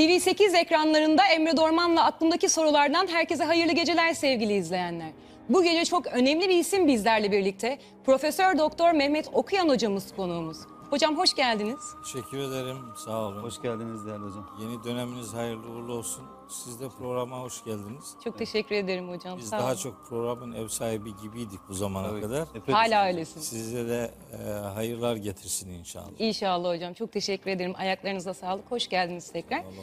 TV8 ekranlarında Emre Dorman'la aklımdaki sorulardan herkese hayırlı geceler sevgili izleyenler. Bu gece çok önemli bir isim bizlerle birlikte. Profesör Doktor Mehmet Okuyan hocamız konuğumuz. Hocam hoş geldiniz. Teşekkür ederim. Sağ olun. Hoş geldiniz değerli hocam. Yeni döneminiz hayırlı uğurlu olsun. Siz de programa hoş geldiniz. Çok teşekkür ederim hocam. Biz Sağ daha olun. çok programın ev sahibi gibiydik bu zamana Evet. kadar. Epey Hala öylesiniz. Size de e, hayırlar getirsin inşallah. İnşallah hocam. Çok teşekkür ederim. Ayaklarınıza sağlık. Hoş geldiniz tekrar. Allah'ım.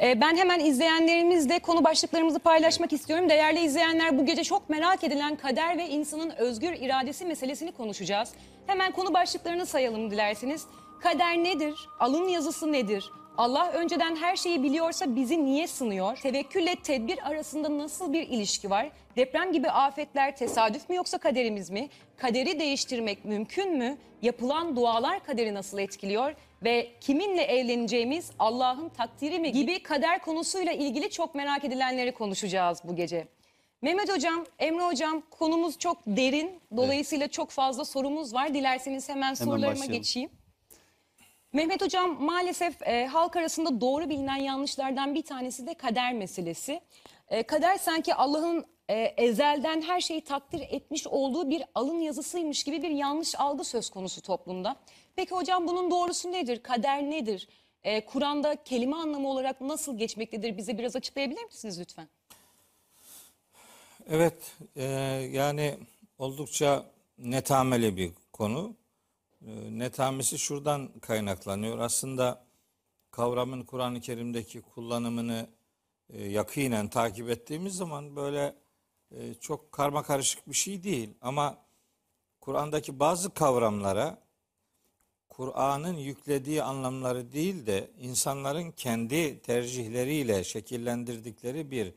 Ee, Ben hemen izleyenlerimizle konu başlıklarımızı paylaşmak istiyorum. Değerli izleyenler bu gece çok merak edilen kader ve insanın özgür iradesi meselesini konuşacağız. Hemen konu başlıklarını sayalım dilerseniz. Kader nedir? Alın yazısı nedir? Allah önceden her şeyi biliyorsa bizi niye sınıyor? Tevekkülle tedbir arasında nasıl bir ilişki var? Deprem gibi afetler tesadüf mü yoksa kaderimiz mi? Kaderi değiştirmek mümkün mü? Yapılan dualar kaderi nasıl etkiliyor? Ve kiminle evleneceğimiz Allah'ın takdiri mi gibi kader konusuyla ilgili çok merak edilenleri konuşacağız bu gece. Mehmet Hocam, Emre Hocam konumuz çok derin. Dolayısıyla çok fazla sorumuz var. Dilerseniz hemen, sorularıma başlayalım. geçeyim. Mehmet Hocam maalesef e, halk arasında doğru bilinen yanlışlardan bir tanesi de kader meselesi. E, kader sanki Allah'ın e, ezelden her şeyi takdir etmiş olduğu bir alın yazısıymış gibi bir yanlış algı söz konusu toplumda. Peki hocam bunun doğrusu nedir? Kader nedir? E, Kur'an'da kelime anlamı olarak nasıl geçmektedir? Bize biraz açıklayabilir misiniz lütfen? Evet, e, yani oldukça netameli bir konu. E, netamesi şuradan kaynaklanıyor. Aslında kavramın Kur'an-ı Kerim'deki kullanımını e, yakinen takip ettiğimiz zaman böyle e, çok karma karışık bir şey değil. Ama Kur'an'daki bazı kavramlara Kur'an'ın yüklediği anlamları değil de insanların kendi tercihleriyle şekillendirdikleri bir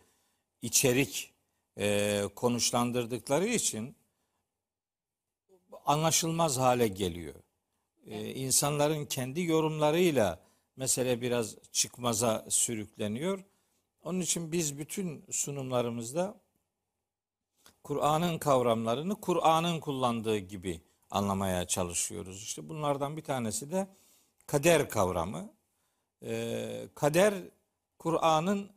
içerik e, konuşlandırdıkları için anlaşılmaz hale geliyor. E, insanların kendi yorumlarıyla mesele biraz çıkmaza sürükleniyor. Onun için biz bütün sunumlarımızda Kur'an'ın kavramlarını Kur'an'ın kullandığı gibi anlamaya çalışıyoruz. İşte bunlardan bir tanesi de kader kavramı. Ee, kader Kur'an'ın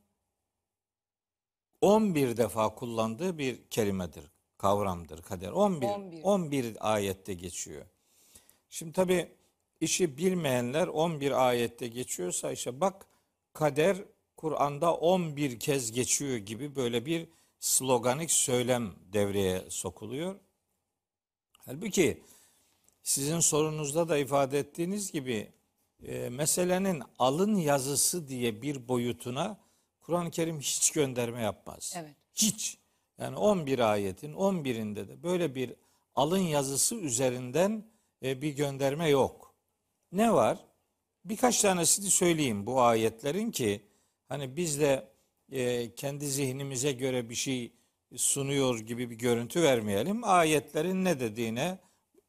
11 defa kullandığı bir kelimedir, kavramdır kader. 11 11. 11 ayette geçiyor. Şimdi tabi işi bilmeyenler 11 ayette geçiyorsa işte bak kader Kur'an'da 11 kez geçiyor gibi böyle bir sloganik söylem devreye sokuluyor. Halbuki sizin sorunuzda da ifade ettiğiniz gibi e, meselenin alın yazısı diye bir boyutuna Kur'an-ı Kerim hiç gönderme yapmaz. Evet. Hiç. Yani 11 ayetin 11'inde de böyle bir alın yazısı üzerinden e, bir gönderme yok. Ne var? Birkaç tanesini söyleyeyim bu ayetlerin ki hani biz de e, kendi zihnimize göre bir şey sunuyor gibi bir görüntü vermeyelim. Ayetlerin ne dediğine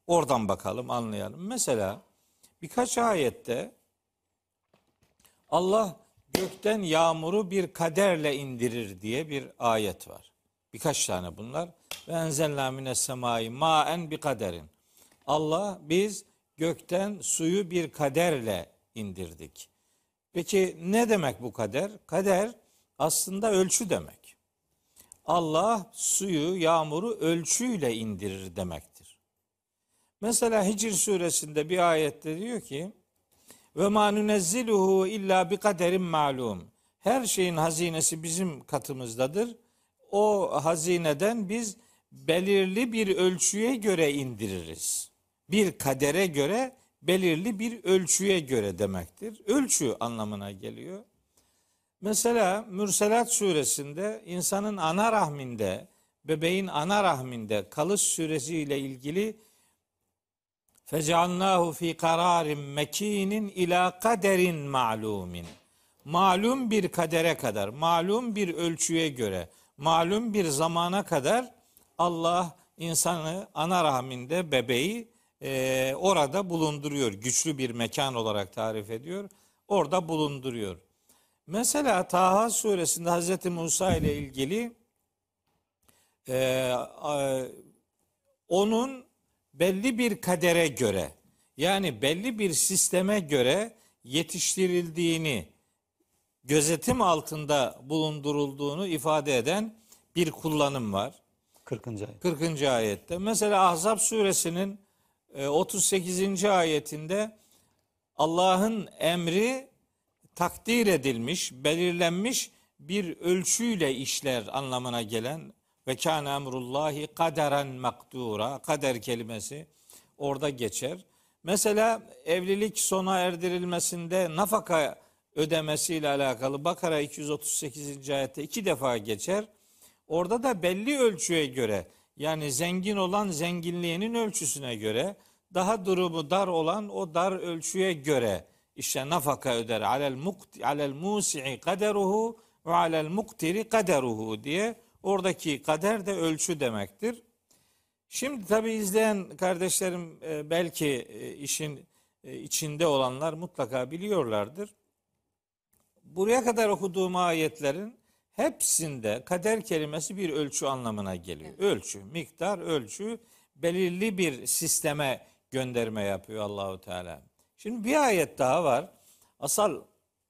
oradan bakalım, anlayalım. Mesela birkaç ayette Allah gökten yağmuru bir kaderle indirir diye bir ayet var. Birkaç tane bunlar. Ve enzelna mines semai maen bir kaderin. Allah biz gökten suyu bir kaderle indirdik. Peki ne demek bu kader? Kader aslında ölçü demek. Allah suyu, yağmuru ölçüyle indirir demektir. Mesela Hicr suresinde bir ayette diyor ki ve ma nunezziluhu illa bi kaderin malum. Her şeyin hazinesi bizim katımızdadır. O hazineden biz belirli bir ölçüye göre indiririz. Bir kadere göre belirli bir ölçüye göre demektir. Ölçü anlamına geliyor. Mesela Mürselat suresinde insanın ana rahminde, bebeğin ana rahminde kalış süresiyle ilgili fecalnahu fi kararin mekinin ila kaderin ma'lumin. Malum bir kadere kadar, malum bir ölçüye göre, malum bir zamana kadar Allah insanı ana rahminde bebeği e, orada bulunduruyor. Güçlü bir mekan olarak tarif ediyor. Orada bulunduruyor. Mesela Taha suresinde Hazreti Musa ile ilgili e, a- onun belli bir kadere göre yani belli bir sisteme göre yetiştirildiğini gözetim altında bulundurulduğunu ifade eden bir kullanım var. 40. ayet. 40. ayette. Mesela Ahzab suresinin e, 38. ayetinde Allah'ın emri takdir edilmiş, belirlenmiş bir ölçüyle işler anlamına gelen ve kâne emrullahi kaderen makdura kader kelimesi orada geçer. Mesela evlilik sona erdirilmesinde nafaka ödemesiyle alakalı Bakara 238. ayette iki defa geçer. Orada da belli ölçüye göre yani zengin olan zenginliğinin ölçüsüne göre daha durumu dar olan o dar ölçüye göre işte nafaka öder. Alel mukti alel musi'i kaderuhu ve alel muktiri kaderuhu diye oradaki kader de ölçü demektir. Şimdi tabi izleyen kardeşlerim e, belki e, işin e, içinde olanlar mutlaka biliyorlardır. Buraya kadar okuduğum ayetlerin hepsinde kader kelimesi bir ölçü anlamına geliyor. Ölçü, miktar, ölçü belirli bir sisteme gönderme yapıyor Allahu Teala. Şimdi bir ayet daha var. Asal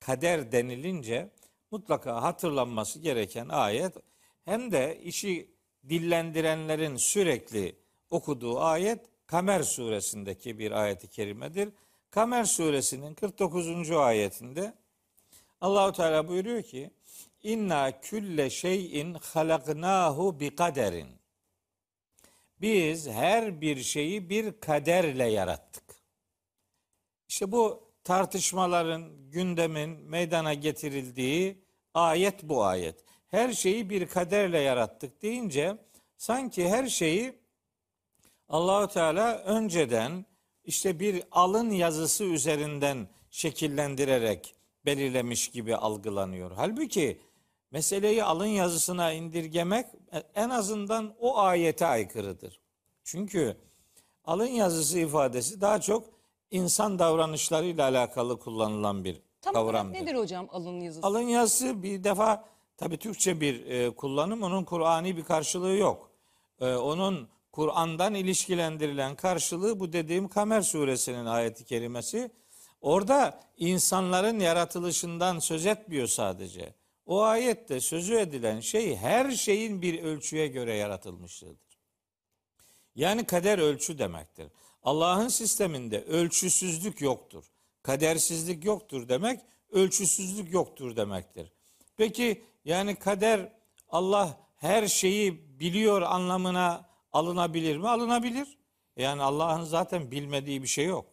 kader denilince mutlaka hatırlanması gereken ayet hem de işi dillendirenlerin sürekli okuduğu ayet Kamer suresindeki bir ayeti kerimedir. Kamer suresinin 49. ayetinde Allahu Teala buyuruyor ki İnna külle şeyin halaknahu bi kaderin. Biz her bir şeyi bir kaderle yarattık. İşte bu tartışmaların, gündemin meydana getirildiği ayet bu ayet. Her şeyi bir kaderle yarattık deyince sanki her şeyi Allahu Teala önceden işte bir alın yazısı üzerinden şekillendirerek belirlemiş gibi algılanıyor. Halbuki meseleyi alın yazısına indirgemek en azından o ayete aykırıdır. Çünkü alın yazısı ifadesi daha çok insan davranışlarıyla alakalı kullanılan bir Tam olarak kavramdır. nedir hocam alın yazısı? Alın yazısı bir defa tabi Türkçe bir e, kullanım, onun Kur'ani bir karşılığı yok. E, onun Kur'an'dan ilişkilendirilen karşılığı bu dediğim Kamer suresinin ayeti kerimesi. Orada insanların yaratılışından söz etmiyor sadece. O ayette sözü edilen şey her şeyin bir ölçüye göre yaratılmışlığıdır. Yani kader ölçü demektir. Allah'ın sisteminde ölçüsüzlük yoktur. Kadersizlik yoktur demek, ölçüsüzlük yoktur demektir. Peki yani kader Allah her şeyi biliyor anlamına alınabilir mi? Alınabilir. Yani Allah'ın zaten bilmediği bir şey yok.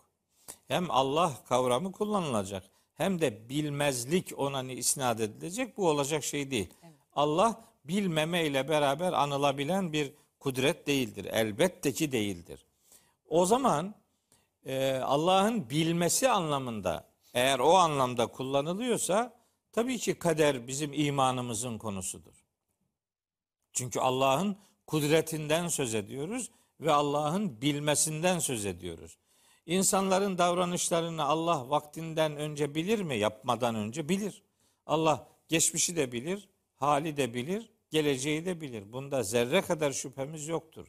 Hem Allah kavramı kullanılacak hem de bilmezlik ona isnat edilecek. Bu olacak şey değil. Allah bilmeme ile beraber anılabilen bir kudret değildir. Elbette ki değildir. O zaman e, Allah'ın bilmesi anlamında eğer o anlamda kullanılıyorsa tabii ki kader bizim imanımızın konusudur. Çünkü Allah'ın kudretinden söz ediyoruz ve Allah'ın bilmesinden söz ediyoruz. İnsanların davranışlarını Allah vaktinden önce bilir mi? Yapmadan önce bilir. Allah geçmişi de bilir, hali de bilir, geleceği de bilir. Bunda zerre kadar şüphemiz yoktur.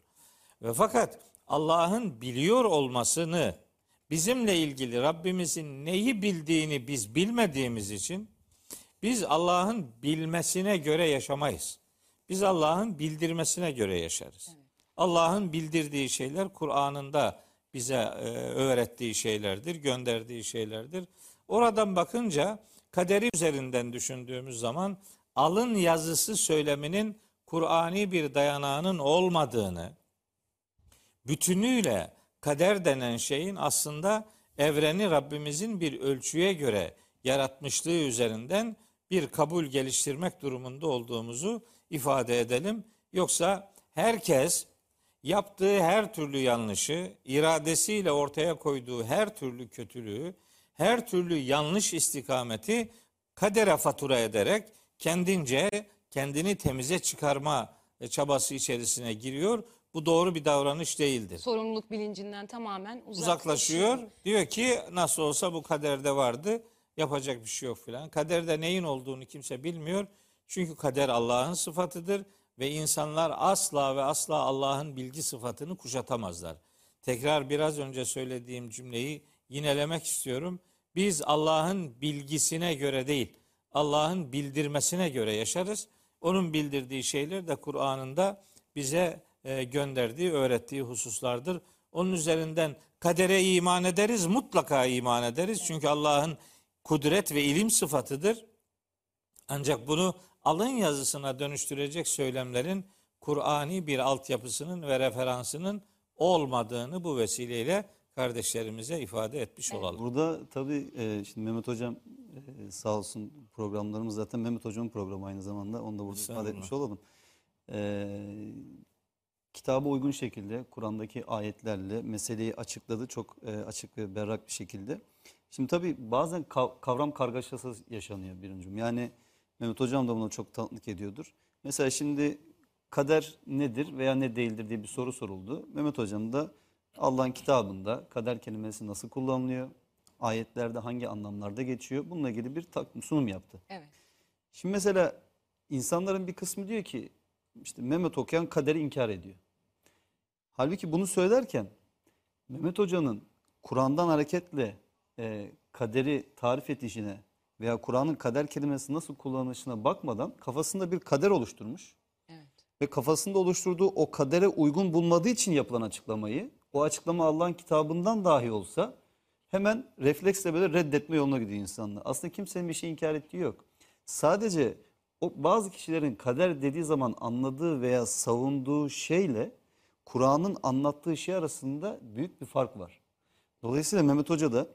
Ve fakat Allah'ın biliyor olmasını bizimle ilgili Rabbimizin neyi bildiğini biz bilmediğimiz için biz Allah'ın bilmesine göre yaşamayız. Biz Allah'ın bildirmesine göre yaşarız. Allah'ın bildirdiği şeyler Kur'an'ında bize e, öğrettiği şeylerdir, gönderdiği şeylerdir. Oradan bakınca kaderi üzerinden düşündüğümüz zaman alın yazısı söyleminin Kur'ani bir dayanağının olmadığını, bütünüyle kader denen şeyin aslında evreni Rabbimizin bir ölçüye göre yaratmışlığı üzerinden bir kabul geliştirmek durumunda olduğumuzu ifade edelim. Yoksa herkes yaptığı her türlü yanlışı, iradesiyle ortaya koyduğu her türlü kötülüğü, her türlü yanlış istikameti kadere fatura ederek kendince kendini temize çıkarma çabası içerisine giriyor. Bu doğru bir davranış değildir. Sorumluluk bilincinden tamamen Uzaklaşıyor. Diyor ki nasıl olsa bu kaderde vardı. Yapacak bir şey yok filan. Kaderde neyin olduğunu kimse bilmiyor. Çünkü kader Allah'ın sıfatıdır ve insanlar asla ve asla Allah'ın bilgi sıfatını kuşatamazlar. Tekrar biraz önce söylediğim cümleyi yinelemek istiyorum. Biz Allah'ın bilgisine göre değil, Allah'ın bildirmesine göre yaşarız. Onun bildirdiği şeyler de Kur'an'ında bize e, gönderdiği, öğrettiği hususlardır. Onun üzerinden kadere iman ederiz, mutlaka iman ederiz. Çünkü Allah'ın kudret ve ilim sıfatıdır. Ancak bunu alın yazısına dönüştürecek söylemlerin Kur'ani bir altyapısının ve referansının olmadığını bu vesileyle kardeşlerimize ifade etmiş olalım. Burada tabii e, şimdi Mehmet Hocam e, sağ olsun programlarımız zaten Mehmet Hocam'ın programı aynı zamanda. Onu da burada ifade etmiş olalım. E, kitaba uygun şekilde Kur'an'daki ayetlerle meseleyi açıkladı. Çok e, açık ve berrak bir şekilde. Şimdi tabii bazen kav- kavram kargaşası yaşanıyor birincim. Yani Mehmet Hocam da bunu çok tanıklık ediyordur. Mesela şimdi kader nedir veya ne değildir diye bir soru soruldu. Mehmet Hocam da Allah'ın kitabında kader kelimesi nasıl kullanılıyor? Ayetlerde hangi anlamlarda geçiyor? Bununla ilgili bir sunum yaptı. Evet. Şimdi mesela insanların bir kısmı diyor ki işte Mehmet okuyan kaderi inkar ediyor. Halbuki bunu söylerken Mehmet Hoca'nın Kur'an'dan hareketle e, kaderi tarif edişine veya Kur'an'ın kader kelimesi nasıl kullanılışına bakmadan kafasında bir kader oluşturmuş Evet. ve kafasında oluşturduğu o kadere uygun bulmadığı için yapılan açıklamayı o açıklama Allah'ın kitabından dahi olsa hemen refleksle böyle reddetme yoluna gidiyor insanlar. Aslında kimsenin bir şey inkar ettiği yok. Sadece o bazı kişilerin kader dediği zaman anladığı veya savunduğu şeyle Kur'an'ın anlattığı şey arasında büyük bir fark var. Dolayısıyla Mehmet Hoca da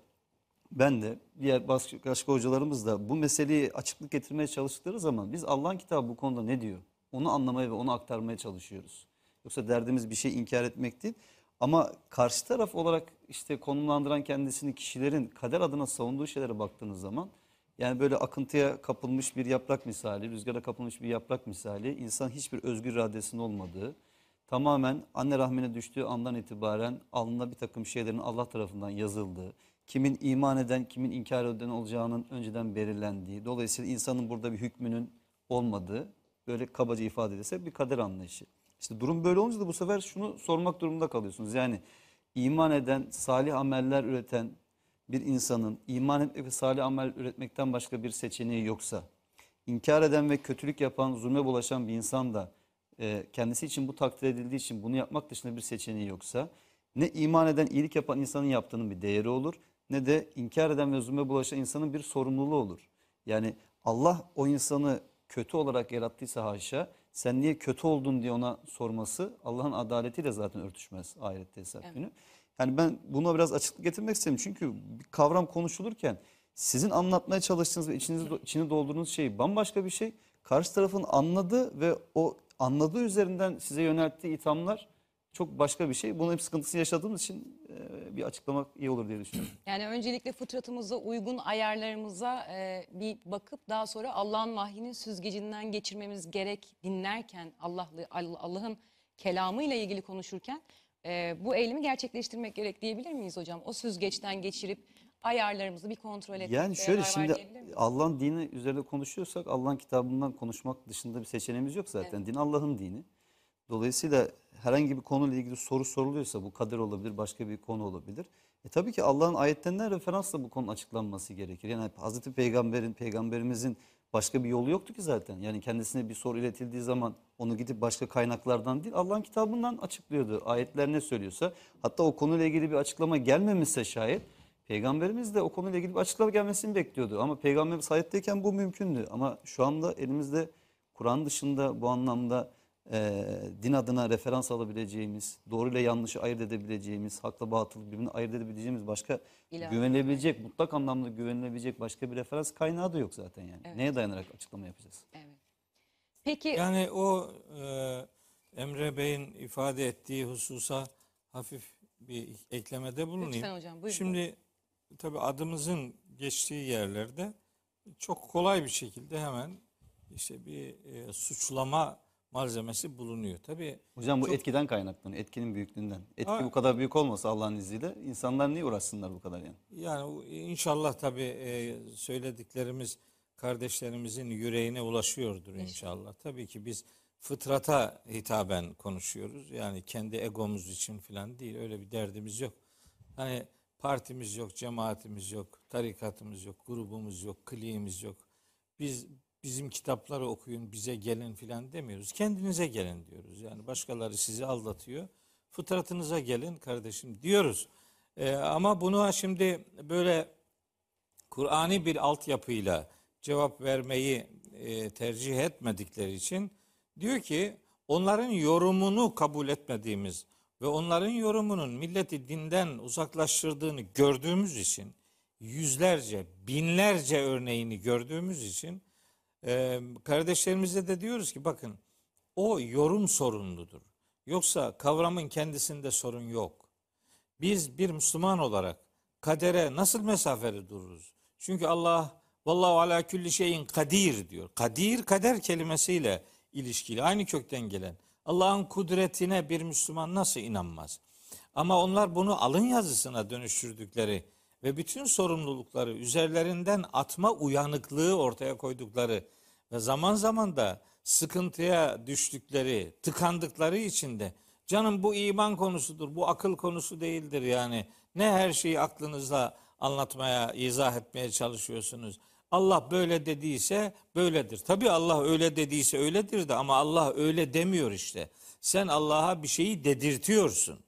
ben de diğer başka, hocalarımız da bu meseleyi açıklık getirmeye çalıştıkları zaman biz Allah'ın kitabı bu konuda ne diyor? Onu anlamaya ve onu aktarmaya çalışıyoruz. Yoksa derdimiz bir şey inkar etmek değil. Ama karşı taraf olarak işte konumlandıran kendisini kişilerin kader adına savunduğu şeylere baktığınız zaman yani böyle akıntıya kapılmış bir yaprak misali, rüzgara kapılmış bir yaprak misali, insan hiçbir özgür iradesinin olmadığı, tamamen anne rahmine düştüğü andan itibaren alnına bir takım şeylerin Allah tarafından yazıldığı, kimin iman eden, kimin inkar eden olacağının önceden belirlendiği, dolayısıyla insanın burada bir hükmünün olmadığı, böyle kabaca ifade edilse bir kader anlayışı. İşte durum böyle olunca da bu sefer şunu sormak durumunda kalıyorsunuz. Yani iman eden, salih ameller üreten bir insanın iman etmek ve salih amel üretmekten başka bir seçeneği yoksa, inkar eden ve kötülük yapan, zulme bulaşan bir insan da e, kendisi için bu takdir edildiği için bunu yapmak dışında bir seçeneği yoksa, ne iman eden, iyilik yapan insanın yaptığının bir değeri olur, ne de inkar eden ve zulme bulaşan insanın bir sorumluluğu olur. Yani Allah o insanı kötü olarak yarattıysa haşa, sen niye kötü oldun diye ona sorması Allah'ın adaletiyle zaten örtüşmez ahirette hesap Evet. günü. Yani ben buna biraz açıklık getirmek istedim. Çünkü bir kavram konuşulurken sizin anlatmaya çalıştığınız ve içinizi, içini doldurduğunuz şey bambaşka bir şey. Karşı tarafın anladığı ve o anladığı üzerinden size yönelttiği ithamlar çok başka bir şey. Bunun hep sıkıntısını yaşadığımız için bir açıklamak iyi olur diye düşünüyorum. Yani öncelikle fıtratımıza uygun ayarlarımıza bir bakıp daha sonra Allah'ın vahyinin süzgecinden geçirmemiz gerek dinlerken Allah'lı Allah- Allah'ın kelamıyla ilgili konuşurken e, bu eylemi gerçekleştirmek gerek diyebilir miyiz hocam? O süzgeçten geçirip ayarlarımızı bir kontrol etmek. Yani şöyle yarar var şimdi? Allah'ın dini üzerinde konuşuyorsak Allah'ın kitabından konuşmak dışında bir seçeneğimiz yok zaten. Din Allah'ın dini. Dolayısıyla herhangi bir konuyla ilgili soru soruluyorsa bu kader olabilir, başka bir konu olabilir. E tabii ki Allah'ın ayetlerinden referansla bu konunun açıklanması gerekir. Yani Hazreti Peygamber'in, peygamberimizin başka bir yolu yoktu ki zaten. Yani kendisine bir soru iletildiği zaman onu gidip başka kaynaklardan değil Allah'ın kitabından açıklıyordu. Ayetler ne söylüyorsa hatta o konuyla ilgili bir açıklama gelmemişse şayet Peygamberimiz de o konuyla ilgili bir açıklama gelmesini bekliyordu. Ama Peygamberimiz hayattayken bu mümkündü. Ama şu anda elimizde Kur'an dışında bu anlamda e, din adına referans alabileceğimiz, doğru ile yanlışı ayırt edebileceğimiz, hakla batılı birbirini ayırt edebileceğimiz başka İlahi. güvenilebilecek, mutlak anlamda güvenilebilecek başka bir referans kaynağı da yok zaten yani. Neye dayanarak açıklama yapacağız? Evet. Peki Yani o e, Emre Bey'in ifade ettiği hususa hafif bir eklemede bulunayım. Lütfen hocam, buyurun. Şimdi tabii adımızın geçtiği yerlerde çok kolay bir şekilde hemen işte bir e, suçlama malzemesi bulunuyor. Tabii Hocam bu Çok- etkiden kaynaklanıyor, etkinin büyüklüğünden. Etki Ha. bu kadar büyük olmasa Allah'ın izniyle insanlar niye uğraşsınlar bu kadar yani? Yani inşallah tabii e, söylediklerimiz kardeşlerimizin yüreğine ulaşıyordur inşallah. Tabii ki biz fıtrata hitaben konuşuyoruz. Yani kendi egomuz için falan değil. Öyle bir derdimiz yok. Hani partimiz yok, cemaatimiz yok, tarikatımız yok, grubumuz yok, kliğimiz yok. biz bizim kitapları okuyun bize gelin filan demiyoruz. Kendinize gelin diyoruz. Yani başkaları sizi aldatıyor. Fıtratınıza gelin kardeşim diyoruz. Ee, ama buna şimdi böyle Kur'ani bir altyapıyla cevap vermeyi e, tercih etmedikleri için diyor ki onların yorumunu kabul etmediğimiz ve onların yorumunun milleti dinden uzaklaştırdığını gördüğümüz için yüzlerce, binlerce örneğini gördüğümüz için e, kardeşlerimize de diyoruz ki bakın o yorum sorunludur. Yoksa kavramın kendisinde sorun yok. Biz bir Müslüman olarak kadere nasıl mesafeli dururuz? Çünkü Allah vallahu ala külli şeyin kadir diyor. Kadir kader kelimesiyle ilişkili. Aynı kökten gelen. Allah'ın kudretine bir Müslüman nasıl inanmaz? Ama onlar bunu alın yazısına dönüştürdükleri ve bütün sorumlulukları üzerlerinden atma uyanıklığı ortaya koydukları ve zaman zaman da sıkıntıya düştükleri, tıkandıkları için de canım bu iman konusudur, bu akıl konusu değildir yani. Ne her şeyi aklınızla anlatmaya, izah etmeye çalışıyorsunuz. Allah böyle dediyse böyledir. Tabii Allah öyle dediyse öyledir de ama Allah öyle demiyor işte. Sen Allah'a bir şeyi dedirtiyorsun.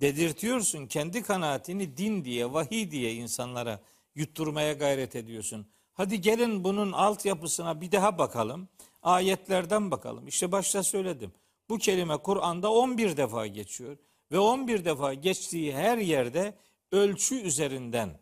Dedirtiyorsun kendi kanaatini din diye, vahiy diye insanlara yutturmaya gayret ediyorsun. Hadi gelin bunun altyapısına bir daha bakalım. Ayetlerden bakalım. İşte başta söyledim. Bu kelime Kur'an'da 11 defa geçiyor ve 11 defa geçtiği her yerde ölçü üzerinden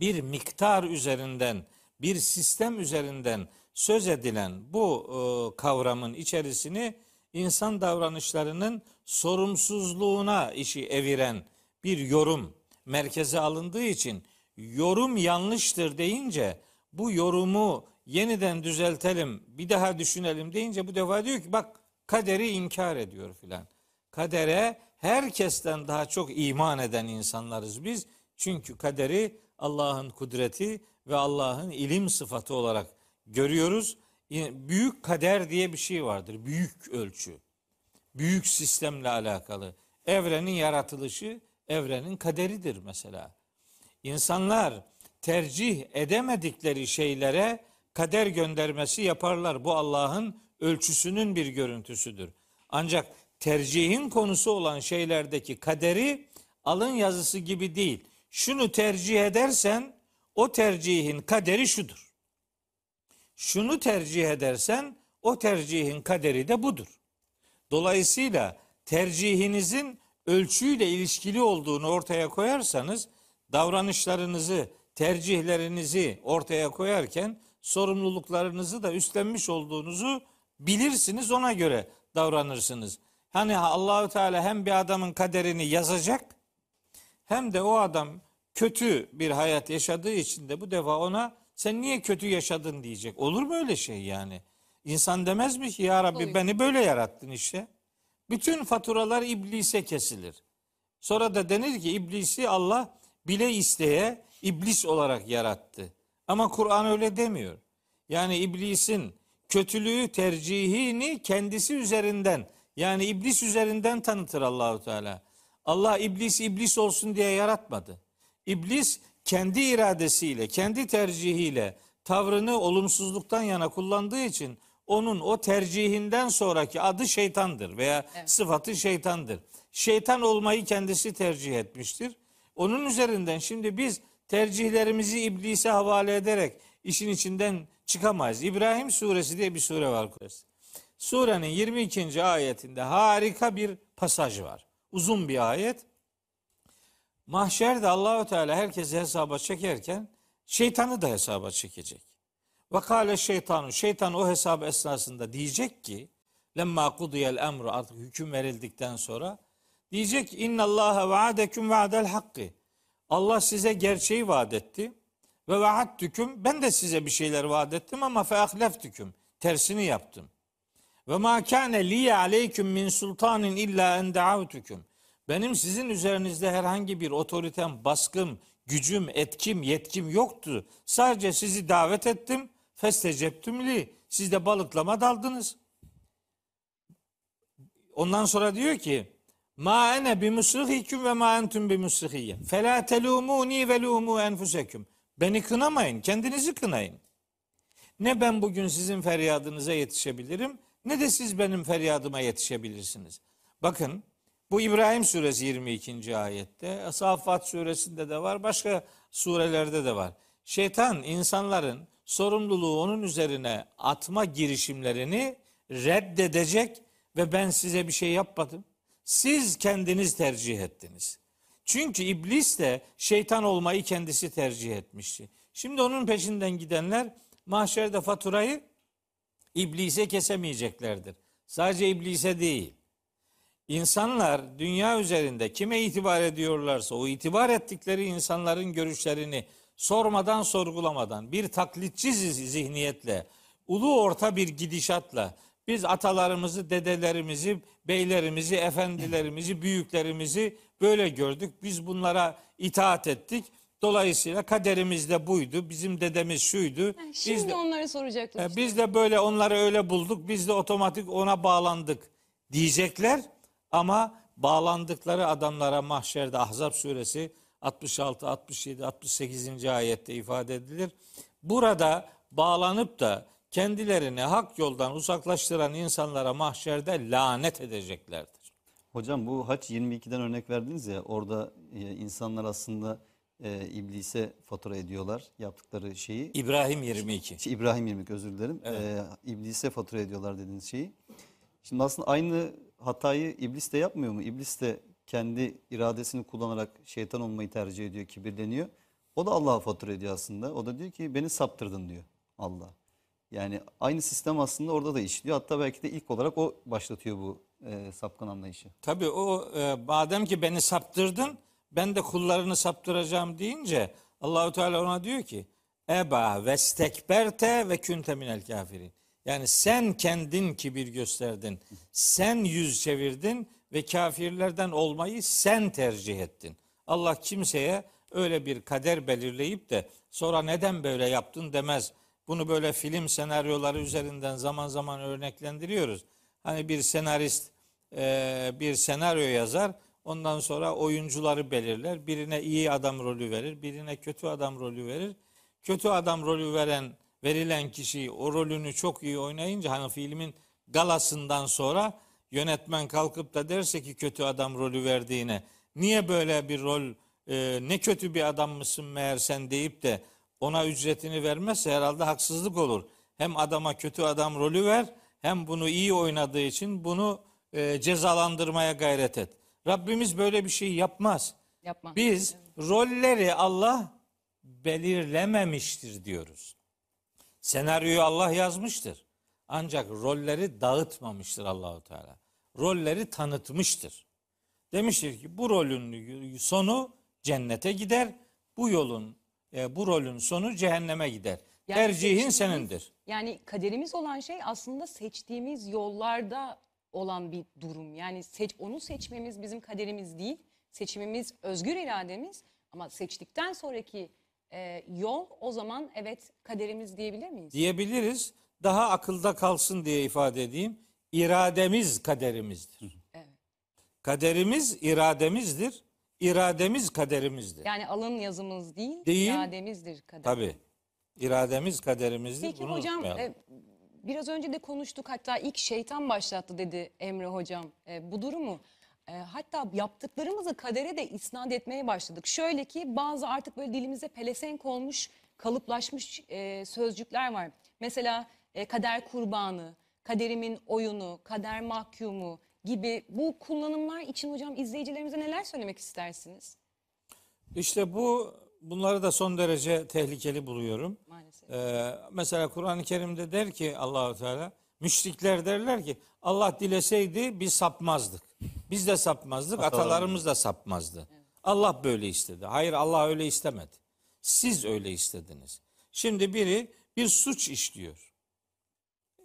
bir miktar üzerinden, bir sistem üzerinden söz edilen bu e, kavramın içerisini insan davranışlarının sorumsuzluğuna işi eviren bir yorum merkeze alındığı için yorum yanlıştır deyince bu yorumu yeniden düzeltelim, bir daha düşünelim deyince bu defa diyor ki bak kaderi inkar ediyor filan. Kadere herkesten daha çok iman eden insanlarız biz. Çünkü kaderi Allah'ın kudreti ve Allah'ın ilim sıfatı olarak görüyoruz. Büyük kader diye bir şey vardır. Büyük ölçü. Büyük sistemle alakalı. Evrenin yaratılışı evrenin kaderidir mesela. İnsanlar tercih edemedikleri şeylere kader göndermesi yaparlar. Bu Allah'ın ölçüsünün bir görüntüsüdür. Ancak tercihin konusu olan şeylerdeki kaderi alın yazısı gibi değil. Şunu tercih edersen o tercihin kaderi şudur. Şunu tercih edersen o tercihin kaderi de budur. Dolayısıyla tercihinizin ölçüyle ilişkili olduğunu ortaya koyarsanız davranışlarınızı, tercihlerinizi ortaya koyarken sorumluluklarınızı da üstlenmiş olduğunuzu bilirsiniz ona göre davranırsınız. Hani Allahü Teala hem bir adamın kaderini yazacak hem de o adam kötü bir hayat yaşadığı için de bu defa ona sen niye kötü yaşadın diyecek. Olur mu öyle şey yani? İnsan demez mi ki ya Rabbi beni böyle yarattın işte. Bütün faturalar iblise kesilir. Sonra da denir ki iblisi Allah bile isteye iblis olarak yarattı. Ama Kur'an öyle demiyor. Yani iblisin kötülüğü tercihini kendisi üzerinden yani iblis üzerinden tanıtır Allahu Teala. Allah iblis iblis olsun diye yaratmadı. İblis kendi iradesiyle, kendi tercihiyle tavrını olumsuzluktan yana kullandığı için onun o tercihinden sonraki adı şeytandır veya sıfatı şeytandır. Şeytan olmayı kendisi tercih etmiştir. Onun üzerinden şimdi biz tercihlerimizi iblise havale ederek işin içinden çıkamayız. İbrahim suresi diye bir sure var. Surenin 22. ayetinde harika bir pasaj var. Uzun bir ayet. Mahşerde Allahu Teala herkesi hesaba çekerken şeytanı da hesaba çekecek. Ve kâle şeytanu şeytan o hesap esnasında diyecek ki lemma kudiyel emru artık hüküm verildikten sonra diyecek inna Allah vaadeküm vaadel hakkı. Allah size gerçeği vaat etti ve vaattüküm ben de size bir şeyler vaat ettim ama fe ahleftüküm tersini yaptım. Ve ma kâne li aleyküm min sultanin illa en daavtüküm. Benim sizin üzerinizde herhangi bir otoritem, baskım, gücüm, etkim, yetkim yoktu. Sadece sizi davet ettim. Festeceptüm li. Siz de balıklama daldınız. Ondan sonra diyor ki Ma ene bi musrihiküm ve ma entum bi musrihiyye. Fela telumuni ve lumu enfuseküm. Beni kınamayın, kendinizi kınayın. Ne ben bugün sizin feryadınıza yetişebilirim ne de siz benim feryadıma yetişebilirsiniz. Bakın bu İbrahim suresi 22. ayette, Safat suresinde de var, başka surelerde de var. Şeytan insanların sorumluluğu onun üzerine atma girişimlerini reddedecek ve ben size bir şey yapmadım. Siz kendiniz tercih ettiniz. Çünkü iblis de şeytan olmayı kendisi tercih etmişti. Şimdi onun peşinden gidenler mahşerde faturayı iblise kesemeyeceklerdir. Sadece iblise değil. İnsanlar dünya üzerinde kime itibar ediyorlarsa o itibar ettikleri insanların görüşlerini sormadan sorgulamadan bir taklitçi zihniyetle ulu orta bir gidişatla biz atalarımızı, dedelerimizi, beylerimizi, efendilerimizi, büyüklerimizi böyle gördük. Biz bunlara itaat ettik. Dolayısıyla kaderimiz de buydu. Bizim dedemiz şuydu. Şimdi biz de, onları soracaktım. e, işte. biz de böyle onları öyle bulduk. Biz de otomatik ona bağlandık diyecekler. Ama bağlandıkları adamlara mahşerde Ahzab suresi 66, 67, 68. ayette ifade edilir. Burada bağlanıp da kendilerini hak yoldan uzaklaştıran insanlara mahşerde lanet edeceklerdir. Hocam bu Haç 22'den örnek verdiniz ya orada e, insanlar aslında e, iblise fatura ediyorlar yaptıkları şeyi. İbrahim 22. Şey, İbrahim 22 özür dilerim. E, iblise fatura ediyorlar dediğiniz şeyi. Şimdi aslında aynı hatayı iblis de yapmıyor mu? İblis de kendi iradesini kullanarak şeytan olmayı tercih ediyor, kibirleniyor. O da Allah'a fatura ediyor aslında. O da diyor ki beni saptırdın diyor Allah. Yani aynı sistem aslında orada da işliyor. Hatta belki de ilk olarak o başlatıyor bu e, sapkın anlayışı. Tabii o e, madem ki beni saptırdın ben de kullarını saptıracağım deyince Allahü Teala ona diyor ki eba ve stekberte ve künte minel kafirin. Yani sen kendin kibir gösterdin. Sen yüz çevirdin ve kafirlerden olmayı sen tercih ettin. Allah kimseye öyle bir kader belirleyip de sonra neden böyle yaptın demez. Bunu böyle film senaryoları üzerinden zaman zaman örneklendiriyoruz. Hani bir senarist e, bir senaryo yazar. Ondan sonra oyuncuları belirler. Birine iyi adam rolü verir, birine kötü adam rolü verir. Kötü adam rolü veren verilen kişi o rolünü çok iyi oynayınca hani filmin galasından sonra yönetmen kalkıp da derse ki kötü adam rolü verdiğine niye böyle bir rol e, ne kötü bir adam mısın meğer sen deyip de ona ücretini vermezse herhalde haksızlık olur. Hem adama kötü adam rolü ver hem bunu iyi oynadığı için bunu e, cezalandırmaya gayret et. Rabbimiz böyle bir şey yapmaz. Yapma. Biz rolleri Allah belirlememiştir diyoruz. Senaryoyu Allah yazmıştır. Ancak rolleri dağıtmamıştır Allahu Teala. Rolleri tanıtmıştır. Demiştir ki bu rolün sonu cennete gider. Bu yolun e, bu rolün sonu cehenneme gider. Yani Tercihin senindir. Yani kaderimiz olan şey aslında seçtiğimiz yollarda olan bir durum. Yani seç, onu seçmemiz bizim kaderimiz değil. Seçimimiz özgür irademiz ama seçtikten sonraki e, yol o zaman evet kaderimiz diyebilir miyiz? Diyebiliriz. Daha akılda kalsın diye ifade edeyim. İrademiz kaderimizdir. Evet. Kaderimiz irademizdir. İrademiz kaderimizdir. Yani alın yazımız değil, Değil. irademizdir kader. Tabii. İrademiz kaderimizdir. Peki Bunu hocam e, biraz önce de konuştuk hatta ilk şeytan başlattı dedi Emre hocam e, bu durumu. E, hatta yaptıklarımızı kadere de isnat etmeye başladık. Şöyle ki bazı artık böyle dilimize pelesenk olmuş, kalıplaşmış e, sözcükler var. Mesela e, kader kurbanı, kaderimin oyunu, kader mahkumu gibi bu kullanımlar için hocam izleyicilerimize neler söylemek istersiniz? İşte bu bunları da son derece tehlikeli buluyorum. Maalesef. Ee, mesela Kur'an-ı Kerim'de der ki Allahu Teala müşrikler derler ki Allah dileseydi biz sapmazdık. Biz de sapmazdık, atalarımız da sapmazdı. Allah böyle istedi. Hayır Allah öyle istemedi. Siz öyle istediniz. Şimdi biri bir suç işliyor.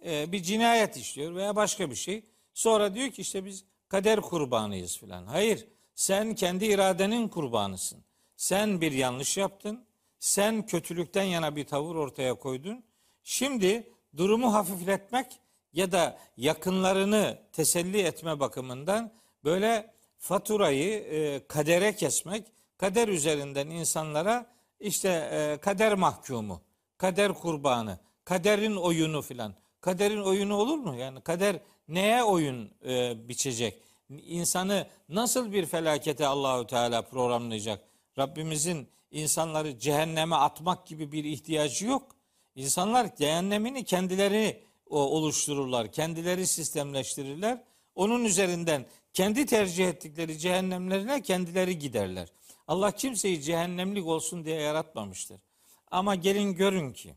Ee, bir cinayet işliyor veya başka bir şey. Sonra diyor ki işte biz kader kurbanıyız filan. Hayır, sen kendi iradenin kurbanısın. Sen bir yanlış yaptın. Sen kötülükten yana bir tavır ortaya koydun. Şimdi durumu hafifletmek ya da yakınlarını teselli etme bakımından böyle faturayı e, kadere kesmek, kader üzerinden insanlara işte e, kader mahkumu, kader kurbanı, kaderin oyunu filan. Kaderin oyunu olur mu? Yani kader neye oyun e, biçecek? İnsanı nasıl bir felakete Allahü Teala programlayacak? Rabbimizin insanları cehenneme atmak gibi bir ihtiyacı yok. İnsanlar cehennemini kendileri o, oluştururlar, kendileri sistemleştirirler. Onun üzerinden kendi tercih ettikleri cehennemlerine kendileri giderler. Allah kimseyi cehennemlik olsun diye yaratmamıştır. Ama gelin görün ki